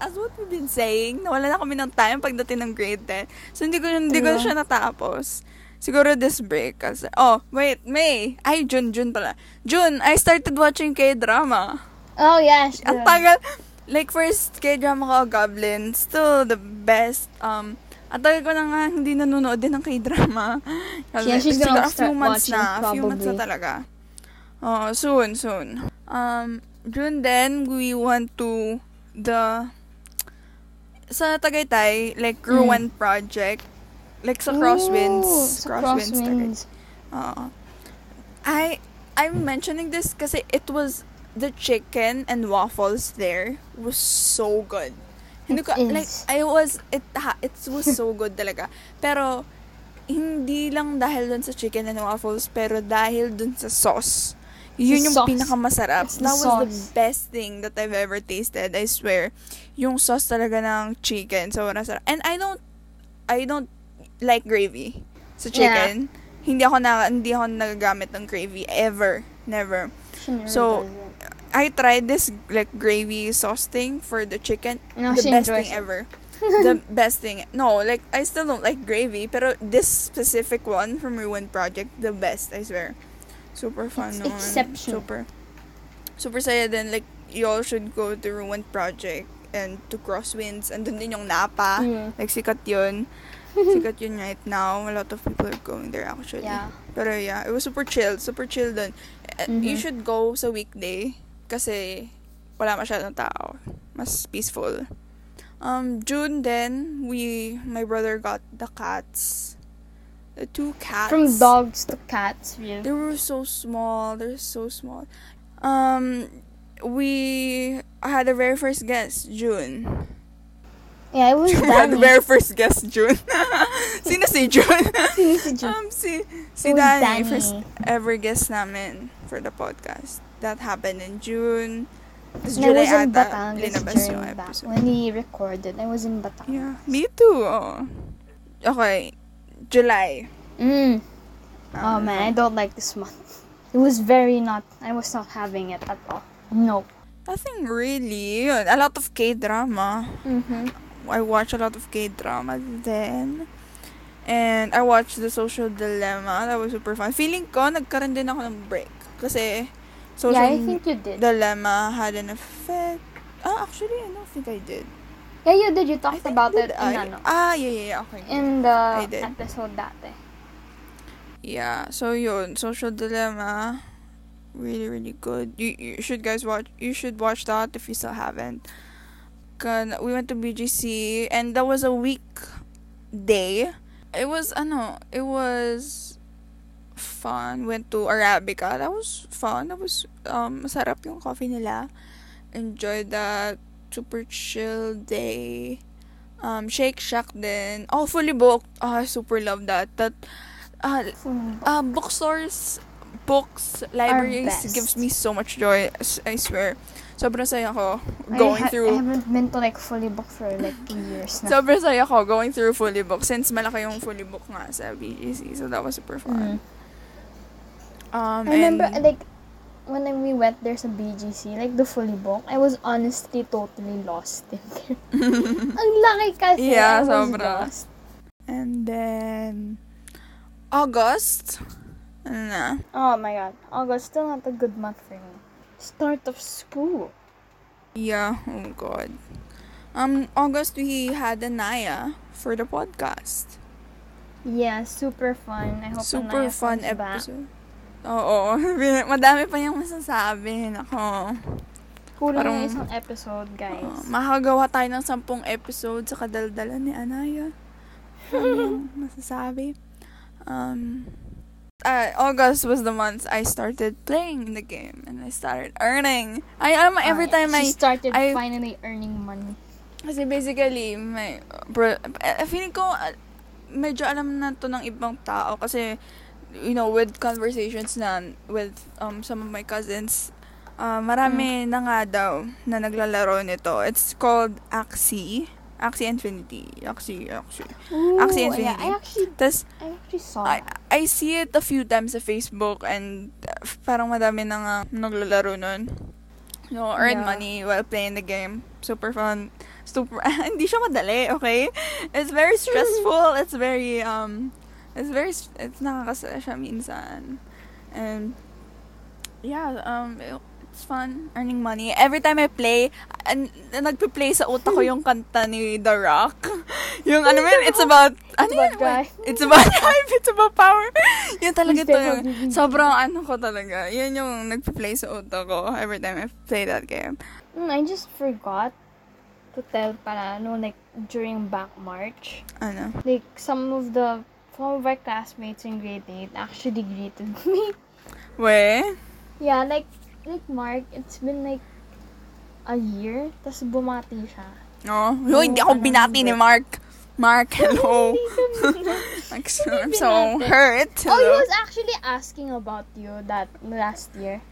Speaker 2: as what we've been saying, nawala na kami ng time pagdating ng grade 10. So, hindi ko, hindi ko siya natapos. Siguro this break. Kasi, oh, wait, May. Ay, June, June pala. June, I started watching K-drama.
Speaker 1: Oh, yes.
Speaker 2: Ang tagal. Like, first K-drama ko, Goblin. Still the best. Um, at tagal ko na nga hindi nanonood din ng K-drama. Kasi,
Speaker 1: Yeah, she's
Speaker 2: siguro
Speaker 1: gonna
Speaker 2: a few
Speaker 1: start
Speaker 2: months
Speaker 1: watching,
Speaker 2: na. A few months na
Speaker 1: probably.
Speaker 2: talaga. Oh, soon, soon. Um, June then, we went to the sa Tagaytay, like, Ruan Project. Like, sa Crosswinds.
Speaker 1: Ooh, sa
Speaker 2: Crosswinds. Oo. I I'm mentioning this kasi it was the chicken and waffles there was so good. Hindi ko like. I was it ha, it was so good talaga. Pero hindi lang dahil dun sa chicken and waffles pero dahil dun sa sauce. Yun
Speaker 1: The
Speaker 2: yung
Speaker 1: sauce.
Speaker 2: pinakamasarap.
Speaker 1: It's the
Speaker 2: That was the
Speaker 1: sauce.
Speaker 2: best thing that I've ever tasted. I swear. Yung sauce talaga ng chicken. Sobrang sarap. And I don't I don't like gravy sa
Speaker 1: Yeah.
Speaker 2: chicken. Hindi ako na hindi ako nagagamit ng gravy ever. Never. So. I tried this like gravy sauce thing for the chicken.
Speaker 1: No,
Speaker 2: the best thing
Speaker 1: it.
Speaker 2: ever. the best thing. No, like I still don't like gravy, pero this specific one from Ruin Project, the best, I swear. Super fun
Speaker 1: It's
Speaker 2: nun.
Speaker 1: exceptional.
Speaker 2: Super. Super saya din. Like, you all should go to Ruin Project and to Crosswinds. Andun din yung Napa.
Speaker 1: Mm.
Speaker 2: Like, sikat yun. Sikat yun right now. A lot of people are going there actually.
Speaker 1: Yeah.
Speaker 2: Pero yeah, it was super chill. Super chill dun. Eh, You
Speaker 1: Mhm.
Speaker 2: should go sa weekday kasi wala masyadong tao. Mas peaceful. Um, June then, we, my brother got the cats. The two cats.
Speaker 1: From dogs to cats, yeah.
Speaker 2: They were so small. They're so small. Um, we had the very first guest, June.
Speaker 1: Yeah, it was
Speaker 2: had the very first guest, June. Sino si June?
Speaker 1: Sino si June?
Speaker 2: um, si, si Danny,
Speaker 1: Danny.
Speaker 2: first ever guest namin for the podcast. That happened in June. Tapos July
Speaker 1: was in
Speaker 2: ata,
Speaker 1: Batangas
Speaker 2: linabas yung episode.
Speaker 1: When we recorded, I was in Batangas.
Speaker 2: Yeah, me too. Oh. Okay, July.
Speaker 1: Mm. Oh
Speaker 2: Um,
Speaker 1: man, I don't like this month. It was very not. I was not having it at all. No.
Speaker 2: Nothing really. A lot of K-drama.
Speaker 1: Mm-hmm.
Speaker 2: I watch a lot of K-drama then. And I watched The Social Dilemma. That was super fun. Feeling ko, nagkaroon din ako ng break. Kasi, Social
Speaker 1: Yeah, I think you did.
Speaker 2: Dilemma had an effect. Ah, actually, I don't think I did.
Speaker 1: Yeah, you did. You talked about it in,
Speaker 2: I?
Speaker 1: ano,
Speaker 2: Ah, yeah, yeah, yeah. Okay.
Speaker 1: in the episode dati.
Speaker 2: Yeah, so yun, Social Dilemma, really, really good. You, you should guys watch, you should watch that if you still haven't. Kan, we went to BGC, and that was a week day. It was, ano, it was fun. Went to Arabica. That was fun. That was, um, masarap yung coffee nila. Enjoyed that. Super chill day. Um, Shake Shack din. Oh, fully booked. Oh, I super love that. That, uh, uh, bookstores, books, libraries gives me so much joy. I swear. Sobrang saya ko going
Speaker 1: I, ha- I
Speaker 2: through.
Speaker 1: haven't been to like fully booked for like two years na.
Speaker 2: Sobrang saya ko going through fully book since malaki yung fully book nga sa BGC. So that was super fun.
Speaker 1: Mm.
Speaker 2: Um,
Speaker 1: I remember
Speaker 2: and,
Speaker 1: like when we went there sa BGC, like the fully book, I was honestly totally lost in there. Ang laki kasi.
Speaker 2: Yeah,
Speaker 1: I was
Speaker 2: sobra.
Speaker 1: lost.
Speaker 2: and then August. Ano na?
Speaker 1: Oh my god. August still not a good month for me. Start of school.
Speaker 2: Yeah, oh god. Um, August we had Anaya for the podcast.
Speaker 1: Yeah, super fun. I hope
Speaker 2: Super
Speaker 1: Anaya
Speaker 2: fun
Speaker 1: comes back.
Speaker 2: episode. Oo. Madami pa niyang masasabi. Nako.
Speaker 1: Kulang
Speaker 2: Parang-
Speaker 1: yung isang episode, guys.
Speaker 2: Oo. makagawa tayo ng sampung episode sa kadaldalan ni Anaya. Ano yung masasabi? Um, uh, August was the month I started playing the game and I started earning. I alam mo, every time
Speaker 1: yeah.
Speaker 2: I
Speaker 1: She started
Speaker 2: I-
Speaker 1: finally earning money.
Speaker 2: Kasi basically, may, bro, eh, feeling ko, ah, medyo alam na to ng ibang tao kasi, you know, with conversations na with um, some of my cousins, ah, marami na nga daw na naglalaro nito. It's called Axie. Axie Infinity. Axie, Axie.
Speaker 1: Ooh,
Speaker 2: Axie
Speaker 1: yeah,
Speaker 2: Infinity.
Speaker 1: I actually,
Speaker 2: Tapos,
Speaker 1: I actually saw
Speaker 2: I. I see it a few times sa Facebook and uh, parang madami na nga naglalaro nun. No, earn
Speaker 1: Yeah.
Speaker 2: money while playing the game. Super fun. Super, hindi siya madali, okay? It's very stressful. It's very, um, it's very, it's nakakasaya siya minsan. And, yeah, um, it's fun earning money. Every time I play, and, nagpe-play sa utak ko yung kanta ni The Rock. yung ano man, it's about, ano yun? It's about drive, it's about power. Yun talaga to. Yung, sobrang ano ko talaga. Yun yung nagpe-play sa utak ko every time I play that game.
Speaker 1: Mm, I just forgot to tell pala, no, like, during back March,
Speaker 2: Ano?
Speaker 1: like, some of the, some of our classmates in grade 8 actually greeted me.
Speaker 2: We?
Speaker 1: Yeah, like, like, Mark, it's been, like, a year, tapos bumati siya.
Speaker 2: No. Oh, hindi ako binati ni Mark. Mark, hello. I'm so, I'm so hurt.
Speaker 1: Oh, he was actually asking about you that last year.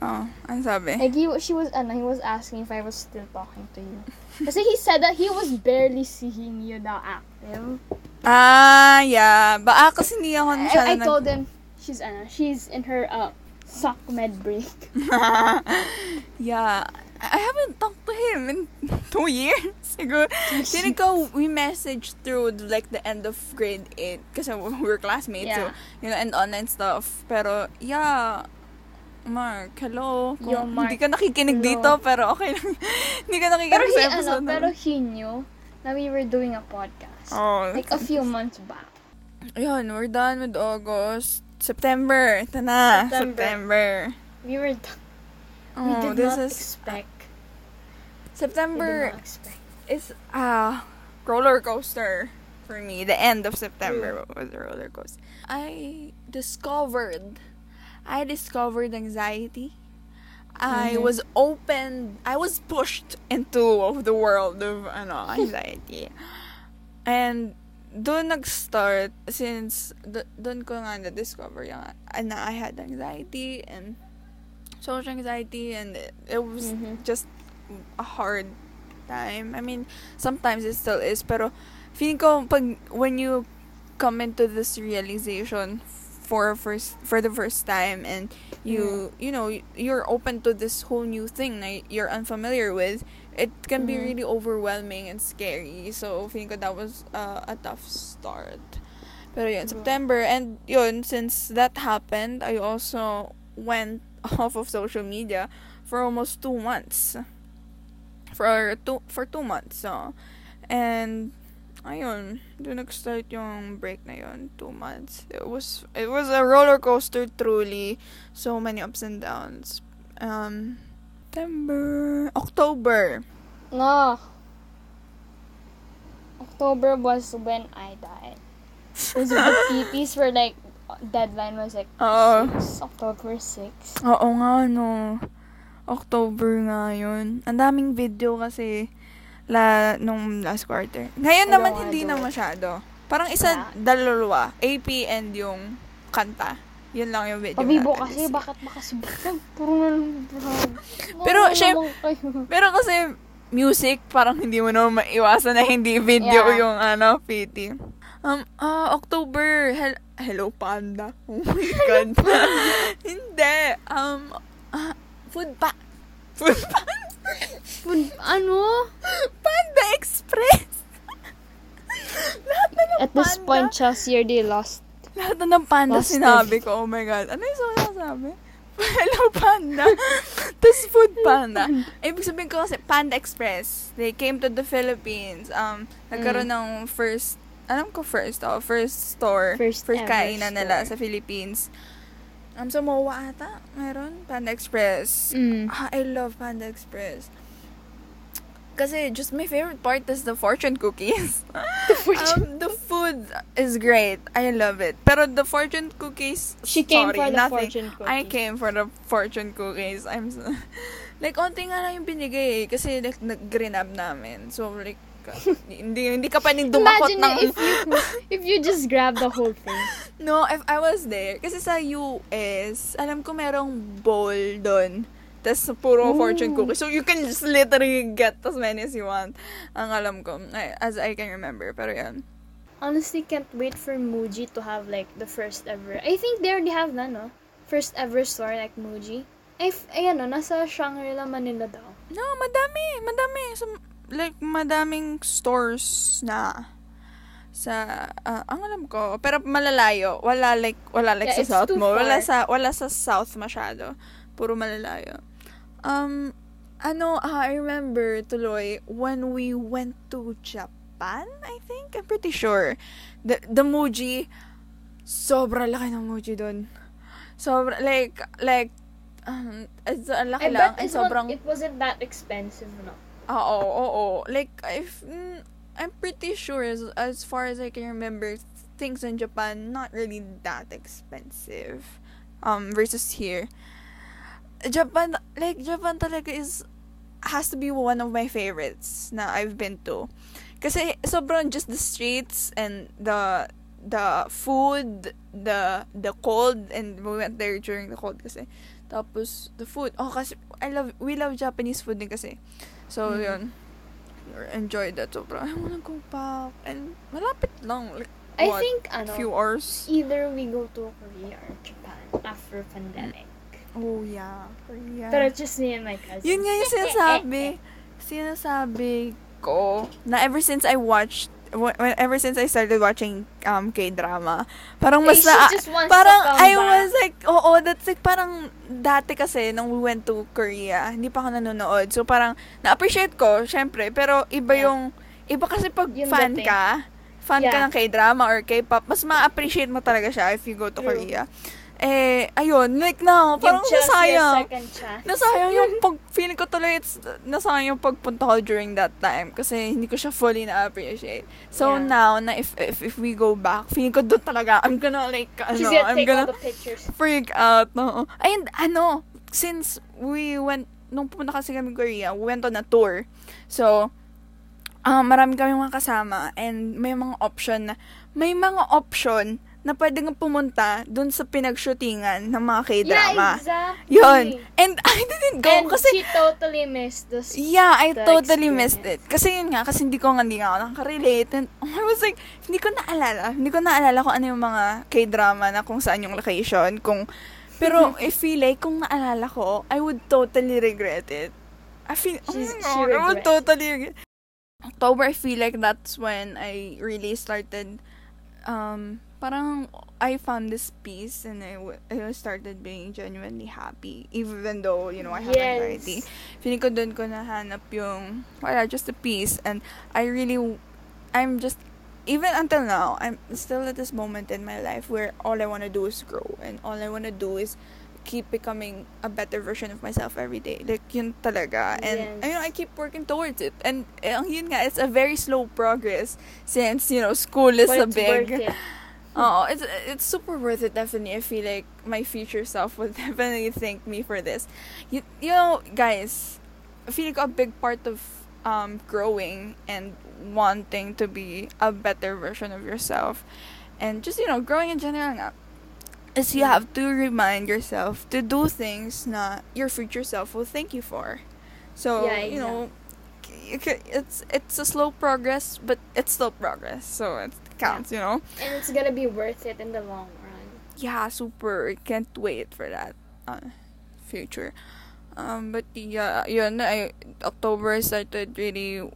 Speaker 2: Oh, ano sabi?
Speaker 1: Like he, she was, ano, he was asking if I was still talking to you. Kasi he said that he was barely seeing you now active.
Speaker 2: Ah, yeah. Ba, ah, kasi hindi ako
Speaker 1: I,
Speaker 2: masyado
Speaker 1: I told him she's, ano, she's in her uh, sock med break.
Speaker 2: yeah. I haven't talked to him in two years. Siguro. Feeling ko, we messaged through like the end of grade 8 because we were classmates. So, you know, and online stuff. Pero, yeah. Mark, hello. Kung
Speaker 1: Yo, Mark,
Speaker 2: hindi ka nakikinig
Speaker 1: hello.
Speaker 2: dito, pero okay lang. hindi ka nakikinig
Speaker 1: Pero he,
Speaker 2: sa
Speaker 1: ano,
Speaker 2: episode na-
Speaker 1: pero he knew na we were doing a podcast.
Speaker 2: Oh,
Speaker 1: Like a few months back.
Speaker 2: Ayun, we're done with August. September. Ito na.
Speaker 1: September.
Speaker 2: September.
Speaker 1: We were, d-
Speaker 2: Oh,
Speaker 1: we did
Speaker 2: this
Speaker 1: not
Speaker 2: is
Speaker 1: expect.
Speaker 2: September
Speaker 1: not expect.
Speaker 2: is a roller coaster for me. The end of September was a roller coaster. I discovered, I discovered anxiety. I
Speaker 1: Mhm.
Speaker 2: was opened. I was pushed into the world of ano anxiety, and doon nag-start since do- doon ko nga na-discover yung uh, na I had anxiety and social anxiety and it, it was
Speaker 1: Mhm.
Speaker 2: just a hard time. I mean, sometimes it still is, pero feeling ko pag when you come into this realization for first for the first time and you you know you're open to this whole new thing na you're unfamiliar with it can be
Speaker 1: Mhm.
Speaker 2: really overwhelming and scary so feeling ko that was uh, a tough start pero yun
Speaker 1: Mhm.
Speaker 2: September and yun since that happened I also went off of social media for almost two months for two for two months so and ayun doon nag-start yung break na yun two months it was it was a roller coaster truly so many ups and downs um September October
Speaker 1: No. October was when I died. Because the PPs were like, deadline was like
Speaker 2: Oo.
Speaker 1: 6, October 6.
Speaker 2: Oo nga, no. October nga yun. Ang daming video kasi la, nung last quarter. Ngayon
Speaker 1: I
Speaker 2: naman hindi na masyado. Parang isa,
Speaker 1: Yeah.
Speaker 2: dalawa. AP and yung kanta. Yun lang yung video.
Speaker 1: Pabibo
Speaker 2: natin
Speaker 1: kasi, bakit makasubok? Puro na lang.
Speaker 2: Pero, syem-
Speaker 1: naman kayo?
Speaker 2: Pero kasi, music, parang hindi mo na maiwasan na hindi video
Speaker 1: Yeah.
Speaker 2: yung ano, PT. Um, ah, October, hel- Hello Panda. Oh my God. hindi. Um, ah, food pa. Food pa.
Speaker 1: Ano?
Speaker 2: Panda Express. Lahat na ng
Speaker 1: At this
Speaker 2: panda.
Speaker 1: point, Chelsea already lost.
Speaker 2: Lahat na ng panda
Speaker 1: Lost
Speaker 2: sinabi ko. Oh my God. Ano yung sinasabi? Hello, Panda. Tapos Food Panda. Ibig sabihin ko kasi Panda Express. They came to the Philippines. Um, nagkaroon ng first, alam ko first, oh, first store.
Speaker 1: First ever
Speaker 2: kainan nila sa. Philippines. Um, sa MOA ata, meron. Panda Express.
Speaker 1: Mm.
Speaker 2: Ah, I love Panda Express. Kasi just my favorite part is the fortune cookies.
Speaker 1: The fortune
Speaker 2: um, the food is great. I love it. Pero the fortune cookies,
Speaker 1: She came
Speaker 2: sorry,
Speaker 1: for the
Speaker 2: nothing.
Speaker 1: fortune cookies.
Speaker 2: I came for the fortune cookies. I'm so, like onti nga lang yung binigay eh, kasi like nag-grinab namin. So like hindi hindi ka pa ning dumakot
Speaker 1: Imagine
Speaker 2: ng
Speaker 1: if you, if you just grab the whole thing.
Speaker 2: No, if I was there kasi sa US, alam ko merong bowl doon tas puro
Speaker 1: Ooh.
Speaker 2: fortune cookie. So, you can just literally get as many as you want. Ang alam ko, as I can remember. Pero yan.
Speaker 1: Honestly, can't wait for Muji to have like the first ever. I think they already have na, no? First ever store like Muji. Ay, f- ayan no, nasa Shangri-La, Manila daw.
Speaker 2: No, madami. Madami. So, like, madaming stores na sa ah, ang alam ko pero malalayo. Wala like wala like
Speaker 1: Yeah,
Speaker 2: sa south mo wala
Speaker 1: far.
Speaker 2: sa wala sa south masyado. Puro malalayo. Um ano ah, I remember tuloy when we went to Japan I think? I'm pretty sure. The the Muji sobra laki ng Muji doon sobra like like um, it's, ang laki
Speaker 1: I
Speaker 2: lang and
Speaker 1: bet
Speaker 2: sobrang
Speaker 1: not, it wasn't that expensive, no?
Speaker 2: Oo, oo. Like, if, mm, I'm pretty sure, as, as far as I can remember, things in Japan, not really that expensive. Um, versus here. Japan, like, Japan talaga is, has to be one of my favorites na I've been to. Kasi, sobrang just the streets and the, the food, the, the cold, and we went there during the cold kasi. Tapos, the food. Oh, kasi, I love, we love Japanese food din kasi. So,
Speaker 1: Mhm.
Speaker 2: yun. Enjoyed that sobra. I wanna go back. And, malapit lang. Like,
Speaker 1: I
Speaker 2: what,
Speaker 1: think, ano,
Speaker 2: few hours.
Speaker 1: either we go to Korea or Japan after pandemic.
Speaker 2: Oh, yeah. Korea.
Speaker 1: It's just me and my cousin.
Speaker 2: Yun nga yung sinasabi. sinasabi ko na ever since I watched ever since I started watching um K-drama, parang mas na, parang I
Speaker 1: back.
Speaker 2: was like, oo, that's like parang dati kasi nung we went to Korea, hindi pa ako nanonood. So parang na-appreciate ko, syempre, pero iba
Speaker 1: Yeah.
Speaker 2: yung iba kasi pag
Speaker 1: Yung
Speaker 2: fan
Speaker 1: dating.
Speaker 2: ka, fan ka
Speaker 1: Yeah.
Speaker 2: ng K-drama or K-pop, mas ma-appreciate mo talaga siya if you go to
Speaker 1: True.
Speaker 2: Korea. Eh, ayun, like now, parang
Speaker 1: a
Speaker 2: nasayang.
Speaker 1: second chance.
Speaker 2: Nasayang yung pag, feeling ko tuloy, it's, nasayang yung pagpunta ko during that time kasi hindi ko siya fully na-appreciate. So
Speaker 1: Yeah.
Speaker 2: now, na if, if, if we go back, feeling ko doon talaga, I'm gonna like,
Speaker 1: She's
Speaker 2: ano,
Speaker 1: gonna
Speaker 2: I'm
Speaker 1: take
Speaker 2: gonna
Speaker 1: the pictures.
Speaker 2: freak out, no. And ano, since we went, nung pumunta kasi kami Korea, we went on a tour. So, um, marami kami mga kasama and may mga option na, may mga option na pwede kang pumunta dun sa pinag-shootingan ng mga K-drama.
Speaker 1: Yeah, exactly.
Speaker 2: Yun. And I didn't go
Speaker 1: And
Speaker 2: kasi
Speaker 1: she totally missed this.
Speaker 2: Yeah, I totally missed it.
Speaker 1: experience.
Speaker 2: Kasi yun nga, kasi hindi ko nga, hindi nga ako nakarelate. And I was like, hindi ko naalala. Hindi ko naalala kung ano yung mga K-drama na kung saan yung location. Kung, pero I feel like, kung naalala ko, I would totally regret it. I feel,
Speaker 1: She's-
Speaker 2: oh,
Speaker 1: she
Speaker 2: I would totally regret October, I feel like that's when I really started, um, parang I found this peace and I, w- I started being genuinely happy even though, you know, I have
Speaker 1: Yes.
Speaker 2: anxiety. Feeling ko dun ko nahanap yung, wala, just a peace. And I really, I'm just, even until now, I'm still at this moment in my life where all I want to do is grow. And all I want to do is keep becoming a better version of myself every day. Like, yun talaga. And,
Speaker 1: Yes.
Speaker 2: you know, I keep working towards it. And, eh, yun nga, it's a very slow progress since, you know, school is
Speaker 1: But
Speaker 2: a big... Oh, it's it's super worth it. Definitely, I feel like my future self would definitely thank me for this. You you know, guys, I feel like a big part of um growing and wanting to be a better version of yourself, and just you know growing in general, nga, is you have to remind yourself to do things na your future self will thank you for. So
Speaker 1: Yeah,
Speaker 2: you know, it's it's a slow progress, but it's still progress. So it counts, you know.
Speaker 1: And it's gonna be worth it in the long run.
Speaker 2: yeah, super. Can't wait for that uh, future. Um, but yeah, yun, I, October I started really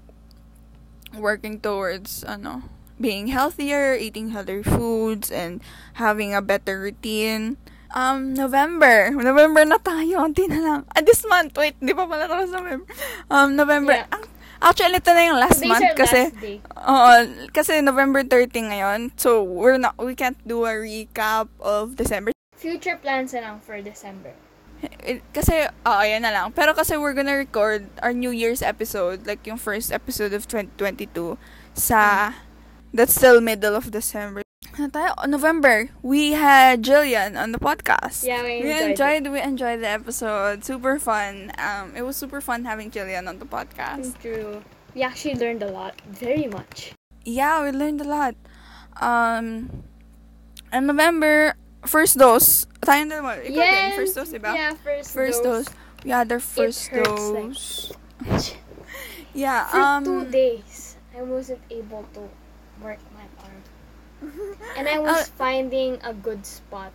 Speaker 2: working towards, ano, being healthier, eating healthier foods, and having a better routine. Um, November. November na tayo. Hindi na lang. Ah, this month. Wait, hindi pa pala tapos November. Um, November.
Speaker 1: Yeah.
Speaker 2: Ang- Actually, ito na yung last
Speaker 1: Today's
Speaker 2: month kasi. Oo, kasi November 30 ngayon. So, we're not, we can't do a recap of December.
Speaker 1: Future plans na lang for December.
Speaker 2: Eh, Kasi, oo, yan na lang. Pero kasi we're gonna record our New Year's episode, like yung first episode of 2022, sa, that's still middle of December. November, we had Jillian on the podcast.
Speaker 1: Yeah, we
Speaker 2: We
Speaker 1: enjoyed,
Speaker 2: enjoyed, we enjoyed the episode. Super fun. Um, it was super fun having Jillian on the podcast.
Speaker 1: it. True. We actually learned a lot. Very much.
Speaker 2: Yeah, we learned a lot. Um, and November, first dose. Tayo na naman. Ikaw din, first dose, diba?
Speaker 1: Yeah, first,
Speaker 2: First dose.
Speaker 1: dose.
Speaker 2: Yeah, their first
Speaker 1: hurts, like-
Speaker 2: dose. yeah,
Speaker 1: For
Speaker 2: um
Speaker 1: two days, I wasn't able to work my. And I was
Speaker 2: Uh,
Speaker 1: finding a good spot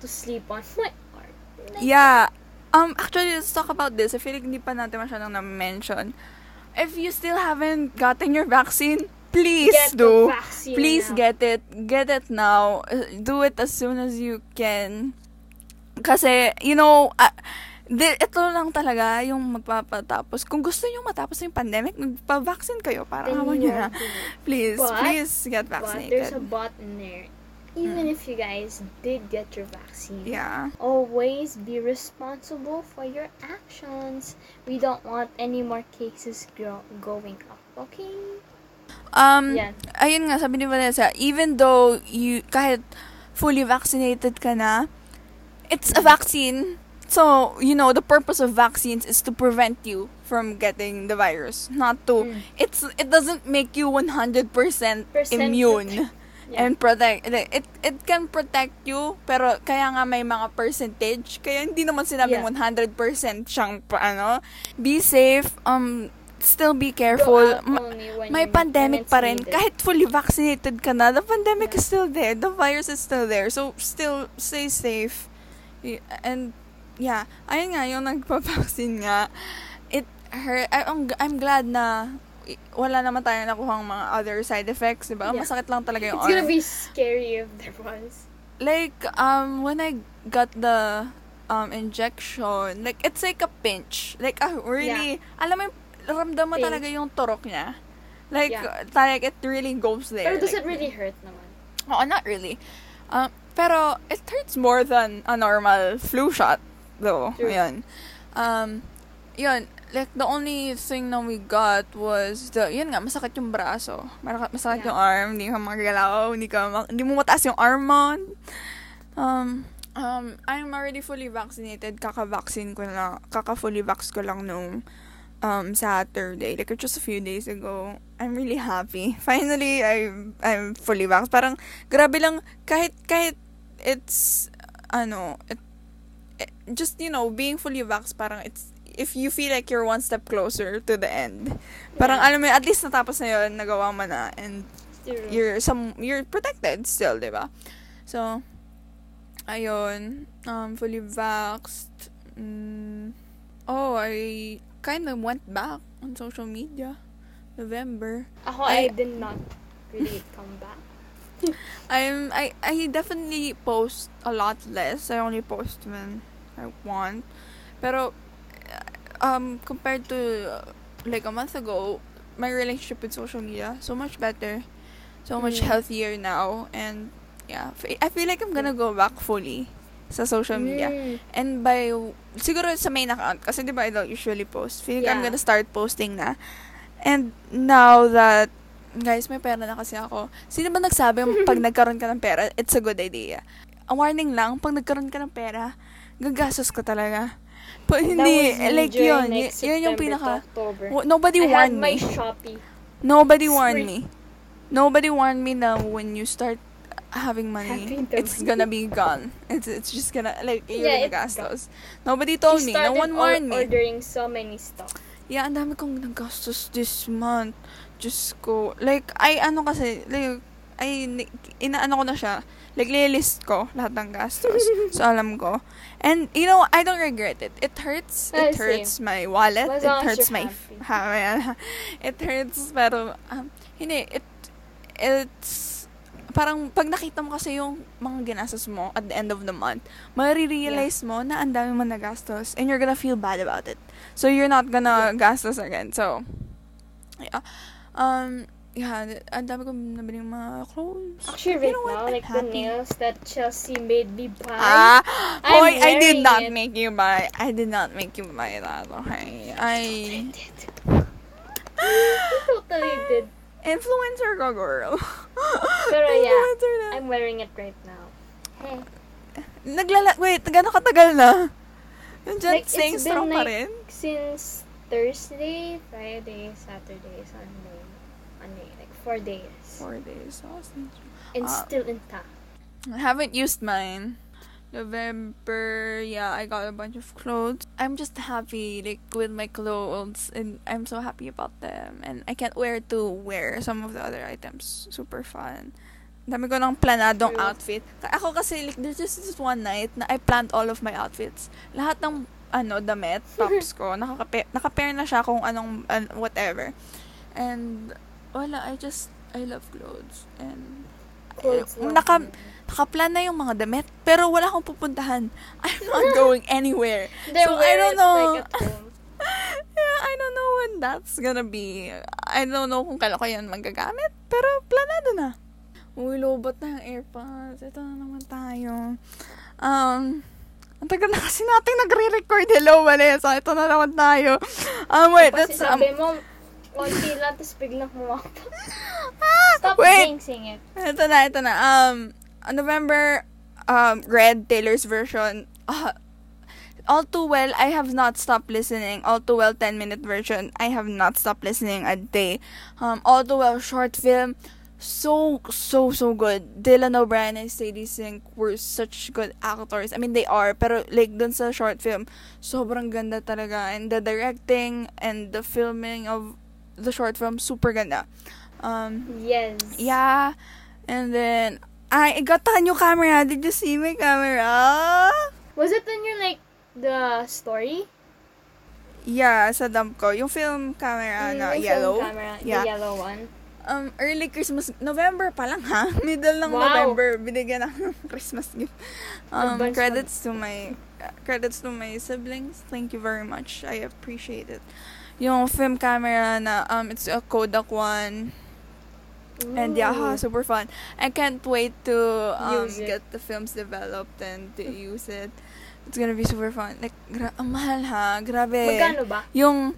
Speaker 1: to sleep on my arm. Like,
Speaker 2: Yeah. Um, actually, let's talk about this. I feel like hindi pa natin masyadong na-mention. If you still haven't gotten your vaccine, please
Speaker 1: Get
Speaker 2: do.
Speaker 1: vaccine
Speaker 2: Please
Speaker 1: now.
Speaker 2: get it. Get it now. Do it as soon as you can. Kasi, you know, uh, di, ito lang talaga yung magpapatapos. Kung gusto nyo matapos yung pandemic, magpa-vaccine kayo. Para
Speaker 1: Then
Speaker 2: awa
Speaker 1: you
Speaker 2: nyo na. Please,
Speaker 1: But-
Speaker 2: please get
Speaker 1: But there's a
Speaker 2: vaccinated.
Speaker 1: but in there. Even if you guys did get your vaccine,
Speaker 2: Yeah.
Speaker 1: always be responsible for your actions. We don't want any more cases gro- going up, okay?
Speaker 2: Um,
Speaker 1: Yan.
Speaker 2: ayun nga, sabi ni Vanessa, even though you, kahit fully vaccinated ka na, it's a vaccine. So, you know, the purpose of vaccines is to prevent you from getting the virus. Not to,
Speaker 1: Mm.
Speaker 2: it's, it doesn't make you 100%
Speaker 1: Percent
Speaker 2: immune.
Speaker 1: Yeah.
Speaker 2: And protect, it, it can protect you, pero kaya nga may mga percentage, kaya hindi naman sinabing
Speaker 1: Yeah.
Speaker 2: 100% siyang, ano, be safe, um, still be careful. Ma- may pandemic pa rin.
Speaker 1: needed.
Speaker 2: Kahit fully vaccinated ka na, the pandemic
Speaker 1: Yeah.
Speaker 2: is still there. The virus is still there. So, still, stay safe. And, yeah. Ayun nga, yung nagpa-vaccine nga, it hurt. I, I'm, I'm glad na wala naman tayo nakuhang mga other side effects, diba?
Speaker 1: Yeah.
Speaker 2: Masakit lang talaga yung
Speaker 1: It's gonna be scary if there was.
Speaker 2: Like, um, when I got the um injection, like, it's like a pinch. Like, a really, alam mo, ramdam mo
Speaker 1: Pain.
Speaker 2: talaga yung turok niya. Like,
Speaker 1: Yeah.
Speaker 2: like, it really goes there.
Speaker 1: Pero does
Speaker 2: like,
Speaker 1: it really hurt naman?
Speaker 2: Oo, not really. Um, pero, it hurts more than a normal flu shot, though.
Speaker 1: True.
Speaker 2: Ayan. Um, yun, like, the only thing na we got was the, yun nga, masakit yung braso. Masakit
Speaker 1: Yeah.
Speaker 2: yung arm, hindi ka magalaw, hindi ka, ma- hindi mo mataas yung arm mo. Um, um, I'm already fully vaccinated. Kaka-vaccine ko lang, kaka-fully vax ko lang nung um, Saturday, like just a few days ago. I'm really happy. Finally, I'm, I'm fully vax. Parang, grabe lang, kahit, kahit it's, ano, it- just, you know, being fully vax, parang it's, if you feel like you're one step closer to the end. Parang,
Speaker 1: Yeah.
Speaker 2: alam mo, at least natapos na yun, nagawa mo na, and
Speaker 1: True.
Speaker 2: you're some you're protected still, 'di ba? So ayun, um fully vaxxed. Mm, oh, I kind of went back on social media November.
Speaker 1: Ako, I,
Speaker 2: I-
Speaker 1: did not really come back.
Speaker 2: I'm I I definitely post a lot less. I only post when I want. Pero um compared to uh, like a month ago, my relationship with social media so much better. So much
Speaker 1: Mm.
Speaker 2: healthier now and yeah, I feel like I'm gonna go back fully sa social media.
Speaker 1: Mm.
Speaker 2: And by, siguro sa main account, kasi di ba I don't usually post. Feel like I'm
Speaker 1: Yeah.
Speaker 2: gonna start posting na. And now that, guys, may pera na kasi ako. Sino ba nagsabi pag nagkaroon ka ng pera, it's a good idea? A warning lang, pag nagkaroon ka ng pera, gagastos ka talaga.
Speaker 1: That
Speaker 2: hindi, like yun, y- yun yung pinaka, nobody
Speaker 1: I
Speaker 2: warned me.
Speaker 1: Shopee.
Speaker 2: Nobody warned
Speaker 1: Free.
Speaker 2: me. Nobody warned me na when you start having money, it's
Speaker 1: money.
Speaker 2: gonna be gone. It's it's just gonna like you're
Speaker 1: Yeah,
Speaker 2: gonna gastos. Nobody told me. No one warned me.
Speaker 1: ordering so many stuff.
Speaker 2: Yeah, ang dami kong nagastos this month. Just ko. Like, I ano kasi, like, I, ni- inaano ko na siya. Like, lilist ko lahat ng gastos. so, alam ko. And, you know, I don't regret it. It hurts. It hurts my wallet. It hurts my... Ha, it hurts, pero, um, hindi, it, it's, parang, pag nakita mo kasi yung mga ginastos mo at the end of the month, marirealize mo na ang dami mo nagastos and you're gonna feel bad about it. So, you're not gonna gastos again. So, yeah. Um, yeah, ang dami kong nabiling mga clothes.
Speaker 1: Actually, right
Speaker 2: You know what?
Speaker 1: now,
Speaker 2: I'm
Speaker 1: like the
Speaker 2: happy.
Speaker 1: nails that Chelsea made me buy.
Speaker 2: Ah,
Speaker 1: I'm
Speaker 2: boy, I did not
Speaker 1: it.
Speaker 2: make you buy. I did not make you buy that. Okay, I
Speaker 1: I totally did.
Speaker 2: influencer ko, girl.
Speaker 1: Pero yeah,
Speaker 2: na.
Speaker 1: I'm wearing it right now. Hey.
Speaker 2: Naglala, wait, gano'ng katagal na? Yung dyan,
Speaker 1: Like, been
Speaker 2: strong pa rin?
Speaker 1: Since Thursday, Friday, Saturday, Sunday, like four days.
Speaker 2: Four days. Since-
Speaker 1: And
Speaker 2: Ah.
Speaker 1: still intact.
Speaker 2: I haven't used mine. November, yeah, I got a bunch of clothes. I'm just happy like with my clothes and I'm so happy about them and I can't wear to wear some of the other items. Super fun. Dami ko ng planadong
Speaker 1: True.
Speaker 2: outfit. Ako kasi like there's just this one night na I planned all of my outfits. Lahat ng ano damit, tops ko, nakaka naka-pair na siya kung anong an- whatever. And wala, I just I love clothes and
Speaker 1: Clothes
Speaker 2: eh, naka nakaplan na yung mga damit, pero wala akong pupuntahan. I'm not going anywhere. So, I don't know.
Speaker 1: Like,
Speaker 2: yeah, I don't know when that's gonna be. I don't know kung kailan ko yan magagamit, pero planado na. Uy, lobot na yung AirPods. Ito na naman tayo. Um, ang tagal na kasi natin nagre-record. Hello, Vanessa. Ito na naman tayo. Um, wait,
Speaker 1: Kasi
Speaker 2: that's, um,
Speaker 1: mo, konti lang, tapos biglang humapa.
Speaker 2: ah,
Speaker 1: Stop
Speaker 2: wait.
Speaker 1: jinxing it.
Speaker 2: Ito na, ito na. Um, on November, um, Red, Taylor's version. Uh, all too well, I have not stopped listening. All too well, 10 minute version. I have not stopped listening a day. Um, all too well, short film. So, so, so good. Dylan O'Brien and Sadie Sink were such good actors. I mean, they are. Pero, like, dun sa short film, sobrang ganda talaga. And the directing and the filming of the short film, super ganda. Um,
Speaker 1: Yes.
Speaker 2: yeah. And then, I got a new camera. Did you see my camera?
Speaker 1: Was it in your, like, the story?
Speaker 2: Yeah, sa dump ko. Yung film camera
Speaker 1: Mm,
Speaker 2: na
Speaker 1: yung
Speaker 2: yellow.
Speaker 1: Film camera,
Speaker 2: Yeah.
Speaker 1: The yellow one.
Speaker 2: Um, early Christmas, November pa lang ha? Middle ng
Speaker 1: Wow.
Speaker 2: November, binigyan ng Christmas gift. Um, credits to my, uh, credits to my siblings. Thank you very much. I appreciate it. Yung film camera na, um, it's a Kodak one. And yeah,
Speaker 1: Ooh.
Speaker 2: super fun. I can't wait to um, get the films developed and to use it. It's gonna be super fun. Like, gra- ang mahal ha. Grabe.
Speaker 1: Magkano ba?
Speaker 2: Yung,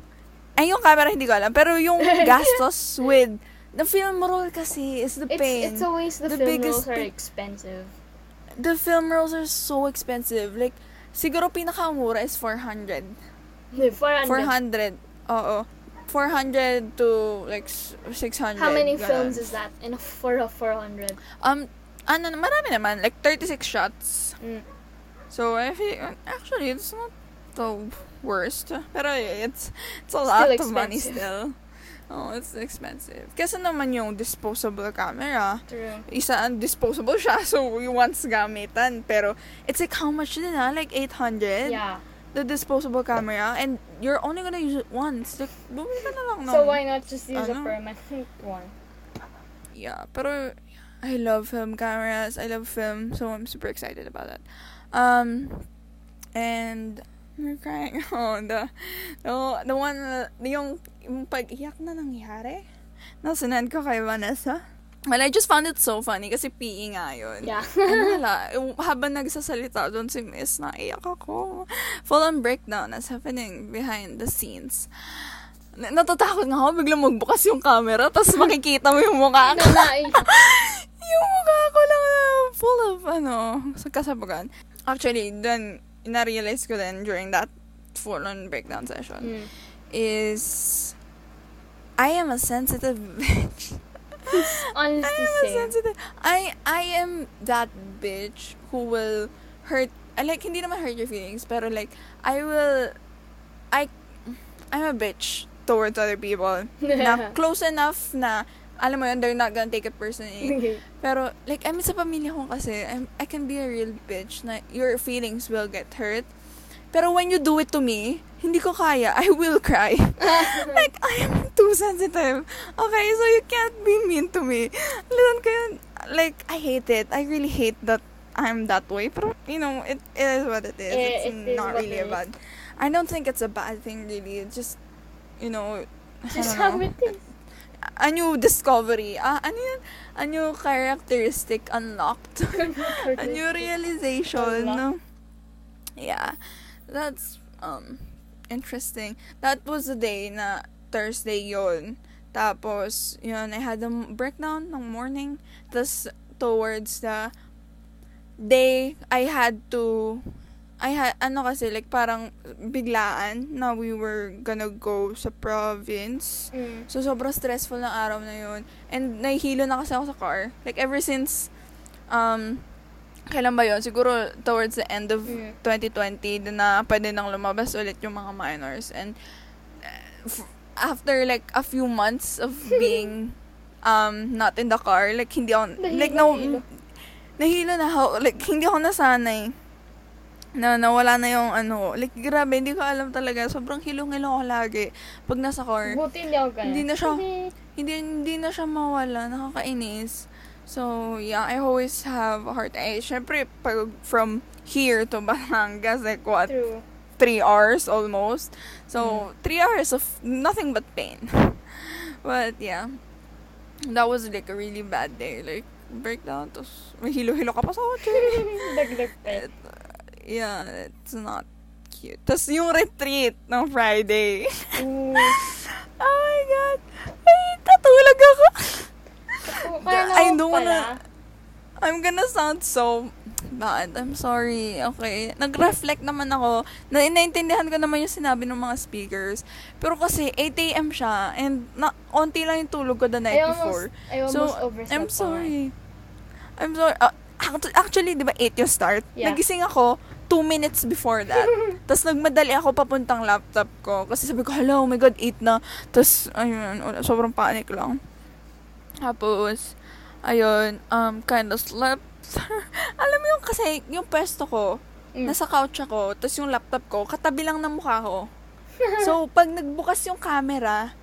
Speaker 2: ay yung camera hindi ko alam. Pero yung gastos with, the film roll kasi is the
Speaker 1: It's,
Speaker 2: pain.
Speaker 1: it's always the,
Speaker 2: The
Speaker 1: film
Speaker 2: biggest
Speaker 1: rolls are expensive.
Speaker 2: the film rolls are so expensive. Like, siguro pinakamura is 400.
Speaker 1: 400.
Speaker 2: 400. Oo. 400 to like s- 600.
Speaker 1: How many
Speaker 2: ganun.
Speaker 1: films is that in a, for a 400?
Speaker 2: Um, ano, marami naman. Like, 36 shots.
Speaker 1: Mm.
Speaker 2: So, I feel, actually, it's not the worst. Pero it's, it's a
Speaker 1: Still
Speaker 2: lot of money
Speaker 1: expensive.
Speaker 2: still. Oh, it's expensive. Kasi naman yung disposable camera,
Speaker 1: True.
Speaker 2: isa ang disposable siya, so you once gamitan. Pero, it's like how much din ah? Like 800?
Speaker 1: Yeah.
Speaker 2: The disposable camera, and you're only gonna use it once. Like, bumili ka na lang ng...
Speaker 1: So why not just use a
Speaker 2: ano?
Speaker 1: permanent one?
Speaker 2: Yeah, pero I love film cameras. I love film, so I'm super excited about that. Um, and we're crying. Oh, the the the one na- yung yung pag-iyak na nangyari. Nasunod ko kay Vanessa. Well, I just found it so funny kasi PE nga yun.
Speaker 1: Yeah.
Speaker 2: Wala, yung habang nagsasalita doon si Miss, naiyak ako. Full on breakdown is happening behind the scenes. Natatakot nga ako, biglang magbukas yung camera, tapos makikita mo yung mukha ko.
Speaker 1: na, na,
Speaker 2: yung mukha ko lang na full of, ano, sa kasabagan. Actually, then, na-realize ko din during that full-on breakdown session
Speaker 1: mm.
Speaker 2: is, I am a sensitive bitch.
Speaker 1: Honestly,
Speaker 2: I am a sensitive. I, I am that bitch who will hurt, I like, hindi naman hurt your feelings, pero like, I will, I, I'm a bitch towards other people. na close enough na, alam mo yun, they're not gonna take it personally. Pero, like, I mean, sa pamilya ko kasi, I'm, I can be a real bitch na your feelings will get hurt. Pero when you do it to me, hindi ko kaya. I will cry. like, I am too sensitive. Okay, so you can't be mean to me. Listen ko yun, like, I hate it. I really hate that I'm that way. Pero, you know, it, it is what it is. It's
Speaker 1: it is
Speaker 2: not
Speaker 1: what
Speaker 2: really a bad... I don't think it's a bad thing, really. It's just, you know,
Speaker 1: Just how it is.
Speaker 2: a new discovery. Ah, ano yun? A new characteristic unlocked. a new realization.
Speaker 1: Unlocked.
Speaker 2: Yeah. That's um interesting. That was the day na Thursday yon. Tapos, yun, I had a breakdown ng morning. Tapos, towards the day, I had to, I had, ano kasi, like, parang biglaan na we were gonna go sa province.
Speaker 1: Mm.
Speaker 2: So, sobrang stressful ng araw na yun. And, nahihilo na kasi ako sa car. Like, ever since, um, kailan ba yun? Siguro towards the end of
Speaker 1: Mm.
Speaker 2: 2020 din na pwede nang lumabas ulit yung mga minors. And uh, f- after like a few months of being um not in the car, like hindi ako,
Speaker 1: Nahilo,
Speaker 2: like no,
Speaker 1: nahilo.
Speaker 2: nahilo na ako, like hindi ako nasanay. Na nawala na yung ano, like grabe, hindi ko alam talaga. Sobrang hilong-hilo ako lagi pag nasa car.
Speaker 1: Buti hindi ako ganun.
Speaker 2: Hindi na siya- Hindi hindi na siya mawala, nakakainis. So, yeah, I always have heartache. heart. Pag from here to Batangas, like what,
Speaker 1: True.
Speaker 2: three hours almost. So, mm-hmm. three hours of nothing but pain. But, yeah. That was like a really bad day. Like, breakdown. Tapos, may hilo-hilo ka pa sa kotse.
Speaker 1: Dagdag pa.
Speaker 2: It, uh, yeah, it's not cute. Tapos, yung retreat ng Friday. Oh my God. Ay, tatulog ako.
Speaker 1: Kaya
Speaker 2: I don't
Speaker 1: pala.
Speaker 2: wanna- I'm gonna sound so bad. I'm sorry. Okay. Nag-reflect naman ako. Na naintindihan ko naman yung sinabi ng mga speakers. Pero kasi 8 a.m. siya and na onti lang yung tulog ko the night
Speaker 1: I almost,
Speaker 2: before.
Speaker 1: I almost
Speaker 2: So, I'm
Speaker 1: pa
Speaker 2: sorry. I'm sorry. Uh, act- actually, di ba 8 yung start?
Speaker 1: Yeah.
Speaker 2: Nagising ako 2 minutes before that. Tapos nagmadali ako papuntang laptop ko. Kasi sabi ko, hello, oh my God, 8 na. Tapos, ayun, sobrang panic lang. Tapos, ayun, um, kind of slept. Alam mo yung kasi, yung pwesto ko,
Speaker 1: Mm.
Speaker 2: nasa couch ako, tapos yung laptop ko, katabi lang ng mukha ko. so, pag nagbukas yung camera,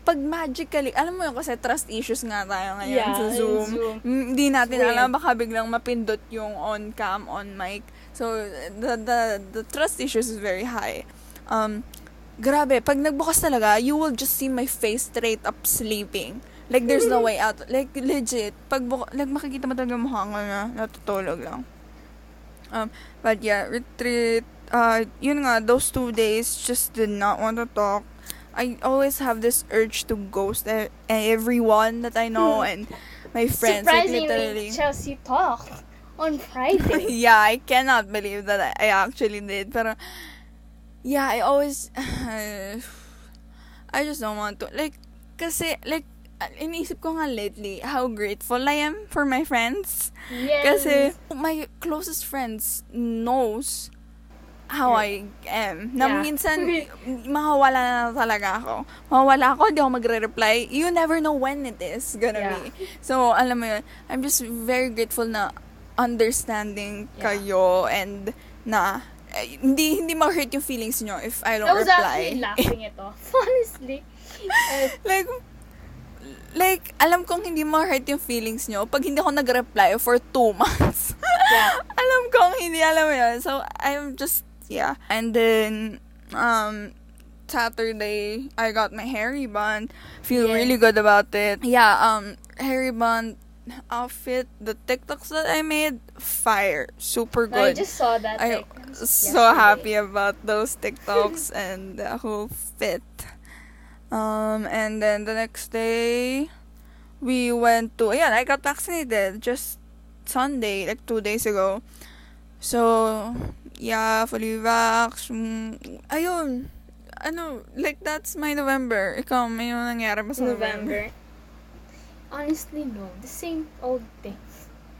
Speaker 2: pag magically, alam mo yun kasi trust issues nga tayo ngayon
Speaker 1: Yeah,
Speaker 2: sa Zoom. Mm, Hindi natin
Speaker 1: Weird.
Speaker 2: alam, baka biglang mapindot yung on cam, on mic. So, the, the, the trust issues is very high. Um, grabe, pag nagbukas talaga, you will just see my face straight up sleeping. Like, there's no way out. Like, legit. Pag, buka- like, makikita mo talaga mukha ko na natutulog lang. Um, but yeah, retreat, uh, yun nga, those two days, just did not want to talk. I always have this urge to ghost e- everyone that I know and my friends. Like,
Speaker 1: Surprisingly,
Speaker 2: literally.
Speaker 1: Chelsea talked on Friday.
Speaker 2: yeah, I cannot believe that I, I actually did. Pero, yeah, I always, I just don't want to. Like, kasi, like, iniisip ko nga lately how grateful I am for my friends.
Speaker 1: yes.
Speaker 2: Kasi, my closest friends knows how I am. Na
Speaker 1: Yeah.
Speaker 2: minsan, makawala na talaga ako. Mawala ako, hindi ako magre-reply. You never know when it is gonna
Speaker 1: Yeah.
Speaker 2: be. So, alam mo yun, I'm just very grateful na understanding
Speaker 1: Yeah.
Speaker 2: kayo and na eh, hindi hindi ma-hurt yung feelings nyo if I don't
Speaker 1: I was
Speaker 2: reply.
Speaker 1: actually laughing it off, honestly. Uh,
Speaker 2: like, like, alam kong hindi ma-hurt yung feelings nyo pag hindi ako nag-reply for two months.
Speaker 1: Yeah.
Speaker 2: alam kong hindi alam mo yun. So, I'm just, yeah. And then, um, Saturday, I got my hair rebond. Feel
Speaker 1: Yes.
Speaker 2: really good about it. Yeah, um, hair rebond outfit, the TikToks that I made, fire. Super
Speaker 1: I
Speaker 2: good.
Speaker 1: just saw that.
Speaker 2: I
Speaker 1: like,
Speaker 2: so
Speaker 1: yesterday.
Speaker 2: happy about those TikToks and the whole fit. Um, and then the next day, we went to, yeah, I got vaccinated just Sunday, like two days ago. So, yeah, fully vax. Mm, ayun. Ano, like that's my November. Ikaw, may ano nangyari ba sa November?
Speaker 1: November. Honestly, no. The same old thing.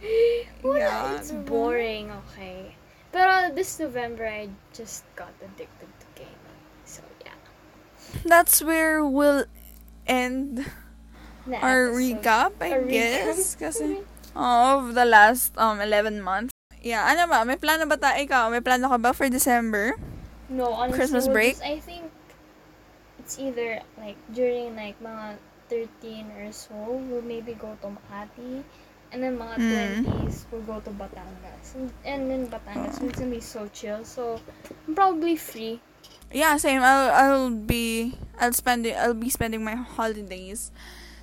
Speaker 1: Wala,
Speaker 2: Yeah,
Speaker 1: it's boring, okay. Pero this November, I just got addicted to gaming. So, yeah.
Speaker 2: That's where we'll end
Speaker 1: Na
Speaker 2: our
Speaker 1: episode.
Speaker 2: recap, I
Speaker 1: Our recap.
Speaker 2: guess. Kasi, of the last um 11 months. Yeah, ano ba? May plano ba tayo? Ikaw, may plano ka ba for December?
Speaker 1: No, honestly,
Speaker 2: Christmas break?
Speaker 1: just- I think it's either like during like mga 13 or so, we'll maybe go to Makati. And then mga
Speaker 2: Mm.
Speaker 1: 20s, we'll go to Batangas. And, and then Batangas, it's gonna be so chill. So, I'm probably free.
Speaker 2: Yeah, same. I'll I'll be I'll spend I'll be spending my holidays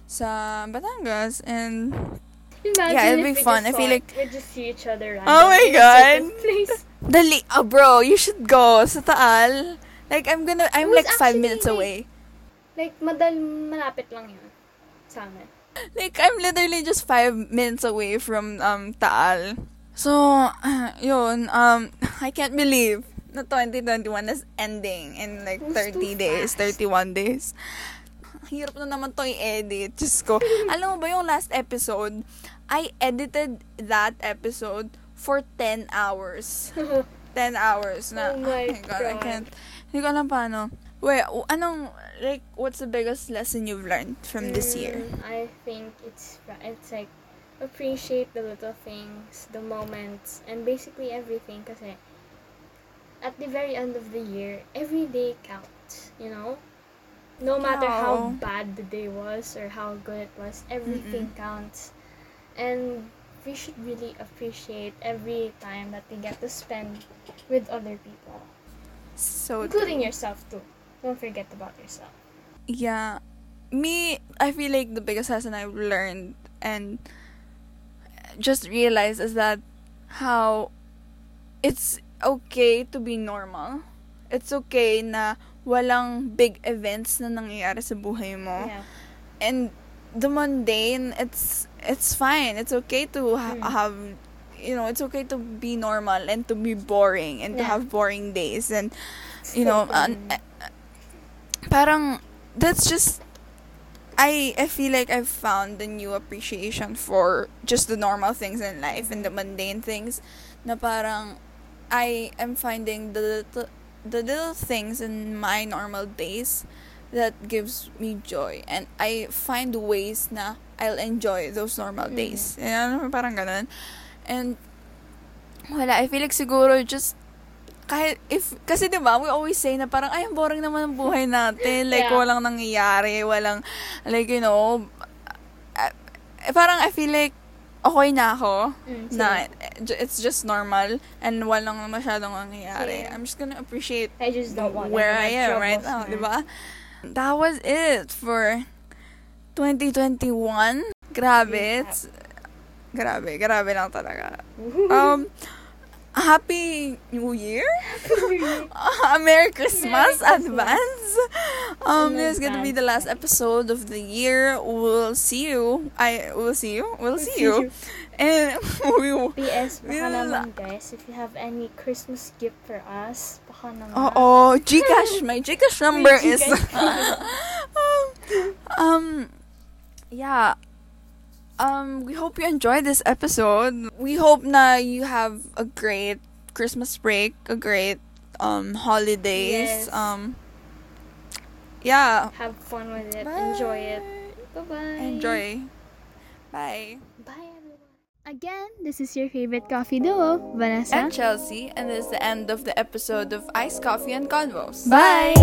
Speaker 2: sa Batangas and
Speaker 1: Imagine
Speaker 2: Yeah, it'll be fun. I feel like-
Speaker 1: we just see each other
Speaker 2: Oh my God. dali oh bro, you should go sa Taal. Like I'm gonna I'm like 5
Speaker 1: actually,
Speaker 2: minutes
Speaker 1: like-
Speaker 2: away.
Speaker 1: Like, madal, malapit lang yun sa amin.
Speaker 2: Like, I'm literally just five minutes away from um Taal. So, yun, um, I can't believe na 2021 is ending in like
Speaker 1: It was
Speaker 2: 30
Speaker 1: too
Speaker 2: days,
Speaker 1: fast.
Speaker 2: 31 days. Hirap na naman to i-edit. Diyos ko. Alam mo ba yung last episode, I edited that episode for 10 hours. 10 hours na.
Speaker 1: Oh my
Speaker 2: I
Speaker 1: God.
Speaker 2: can't. Hindi ko alam paano. Wait, anong, like, what's the biggest lesson you've learned from this year?
Speaker 1: Mm, I think it's it's like appreciate the little things, the moments, and basically everything. Kasi at the very end of the year, every day counts. You know, no matter how bad the day was or how good it was, everything counts, and we should really appreciate every time that we get to spend with other people,
Speaker 2: So,
Speaker 1: including yourself too. Don't forget about yourself.
Speaker 2: yeah. Me, I feel like the biggest lesson I've learned and just realized is that how it's okay to be normal. It's okay na walang big events na nangyayari sa buhay mo.
Speaker 1: Yeah.
Speaker 2: and the mundane it's it's fine it's okay to ha-
Speaker 1: Mm.
Speaker 2: have you know it's okay to be normal and to be boring and to have boring days and you know an- uh, parang that's just I I feel like I've found a new appreciation for just the normal things in life and the mundane things na parang I am finding the little, the little things in my normal days that gives me joy and I find ways na I'll enjoy those normal
Speaker 1: Mhm.
Speaker 2: days. Yan, parang ganun. And wala, I feel like siguro just kahit if kasi 'di ba we always say na parang ay boring naman ang buhay natin like
Speaker 1: Yeah.
Speaker 2: walang nangyayari walang like you know uh, eh, parang I feel like okay na ako
Speaker 1: Mm,
Speaker 2: na it's just normal and walang masyadong nangyayari
Speaker 1: Yeah.
Speaker 2: I'm just gonna appreciate
Speaker 1: I just don't want
Speaker 2: where I am right now,
Speaker 1: man.
Speaker 2: di ba? That was it for 2021. Grabe. It's, grabe, grabe lang talaga. Um, Happy New Year? Uh, Merry Christmas,
Speaker 1: Merry Christmas.
Speaker 2: advance. Um, this is gonna be the last episode of the year. We'll see you. I will see you. We'll see you. And we will.
Speaker 1: PS, baka
Speaker 2: We'll-
Speaker 1: naman guys, if you have any Christmas gift for us, baka naman.
Speaker 2: Oo, Gcash. My Gcash number is...
Speaker 1: Gcash.
Speaker 2: um, yeah. Um, we hope you enjoyed this episode. We hope na you have a great Christmas break, a great um holidays.
Speaker 1: Yes.
Speaker 2: Um, yeah.
Speaker 1: Have fun with it. Enjoy it.
Speaker 2: Bye.
Speaker 1: Bye-bye.
Speaker 2: Enjoy. Bye.
Speaker 1: Bye. Again, this is your favorite coffee duo, Vanessa.
Speaker 2: And Chelsea, and this is the end of the episode of Iced Coffee and Convos.
Speaker 1: Bye.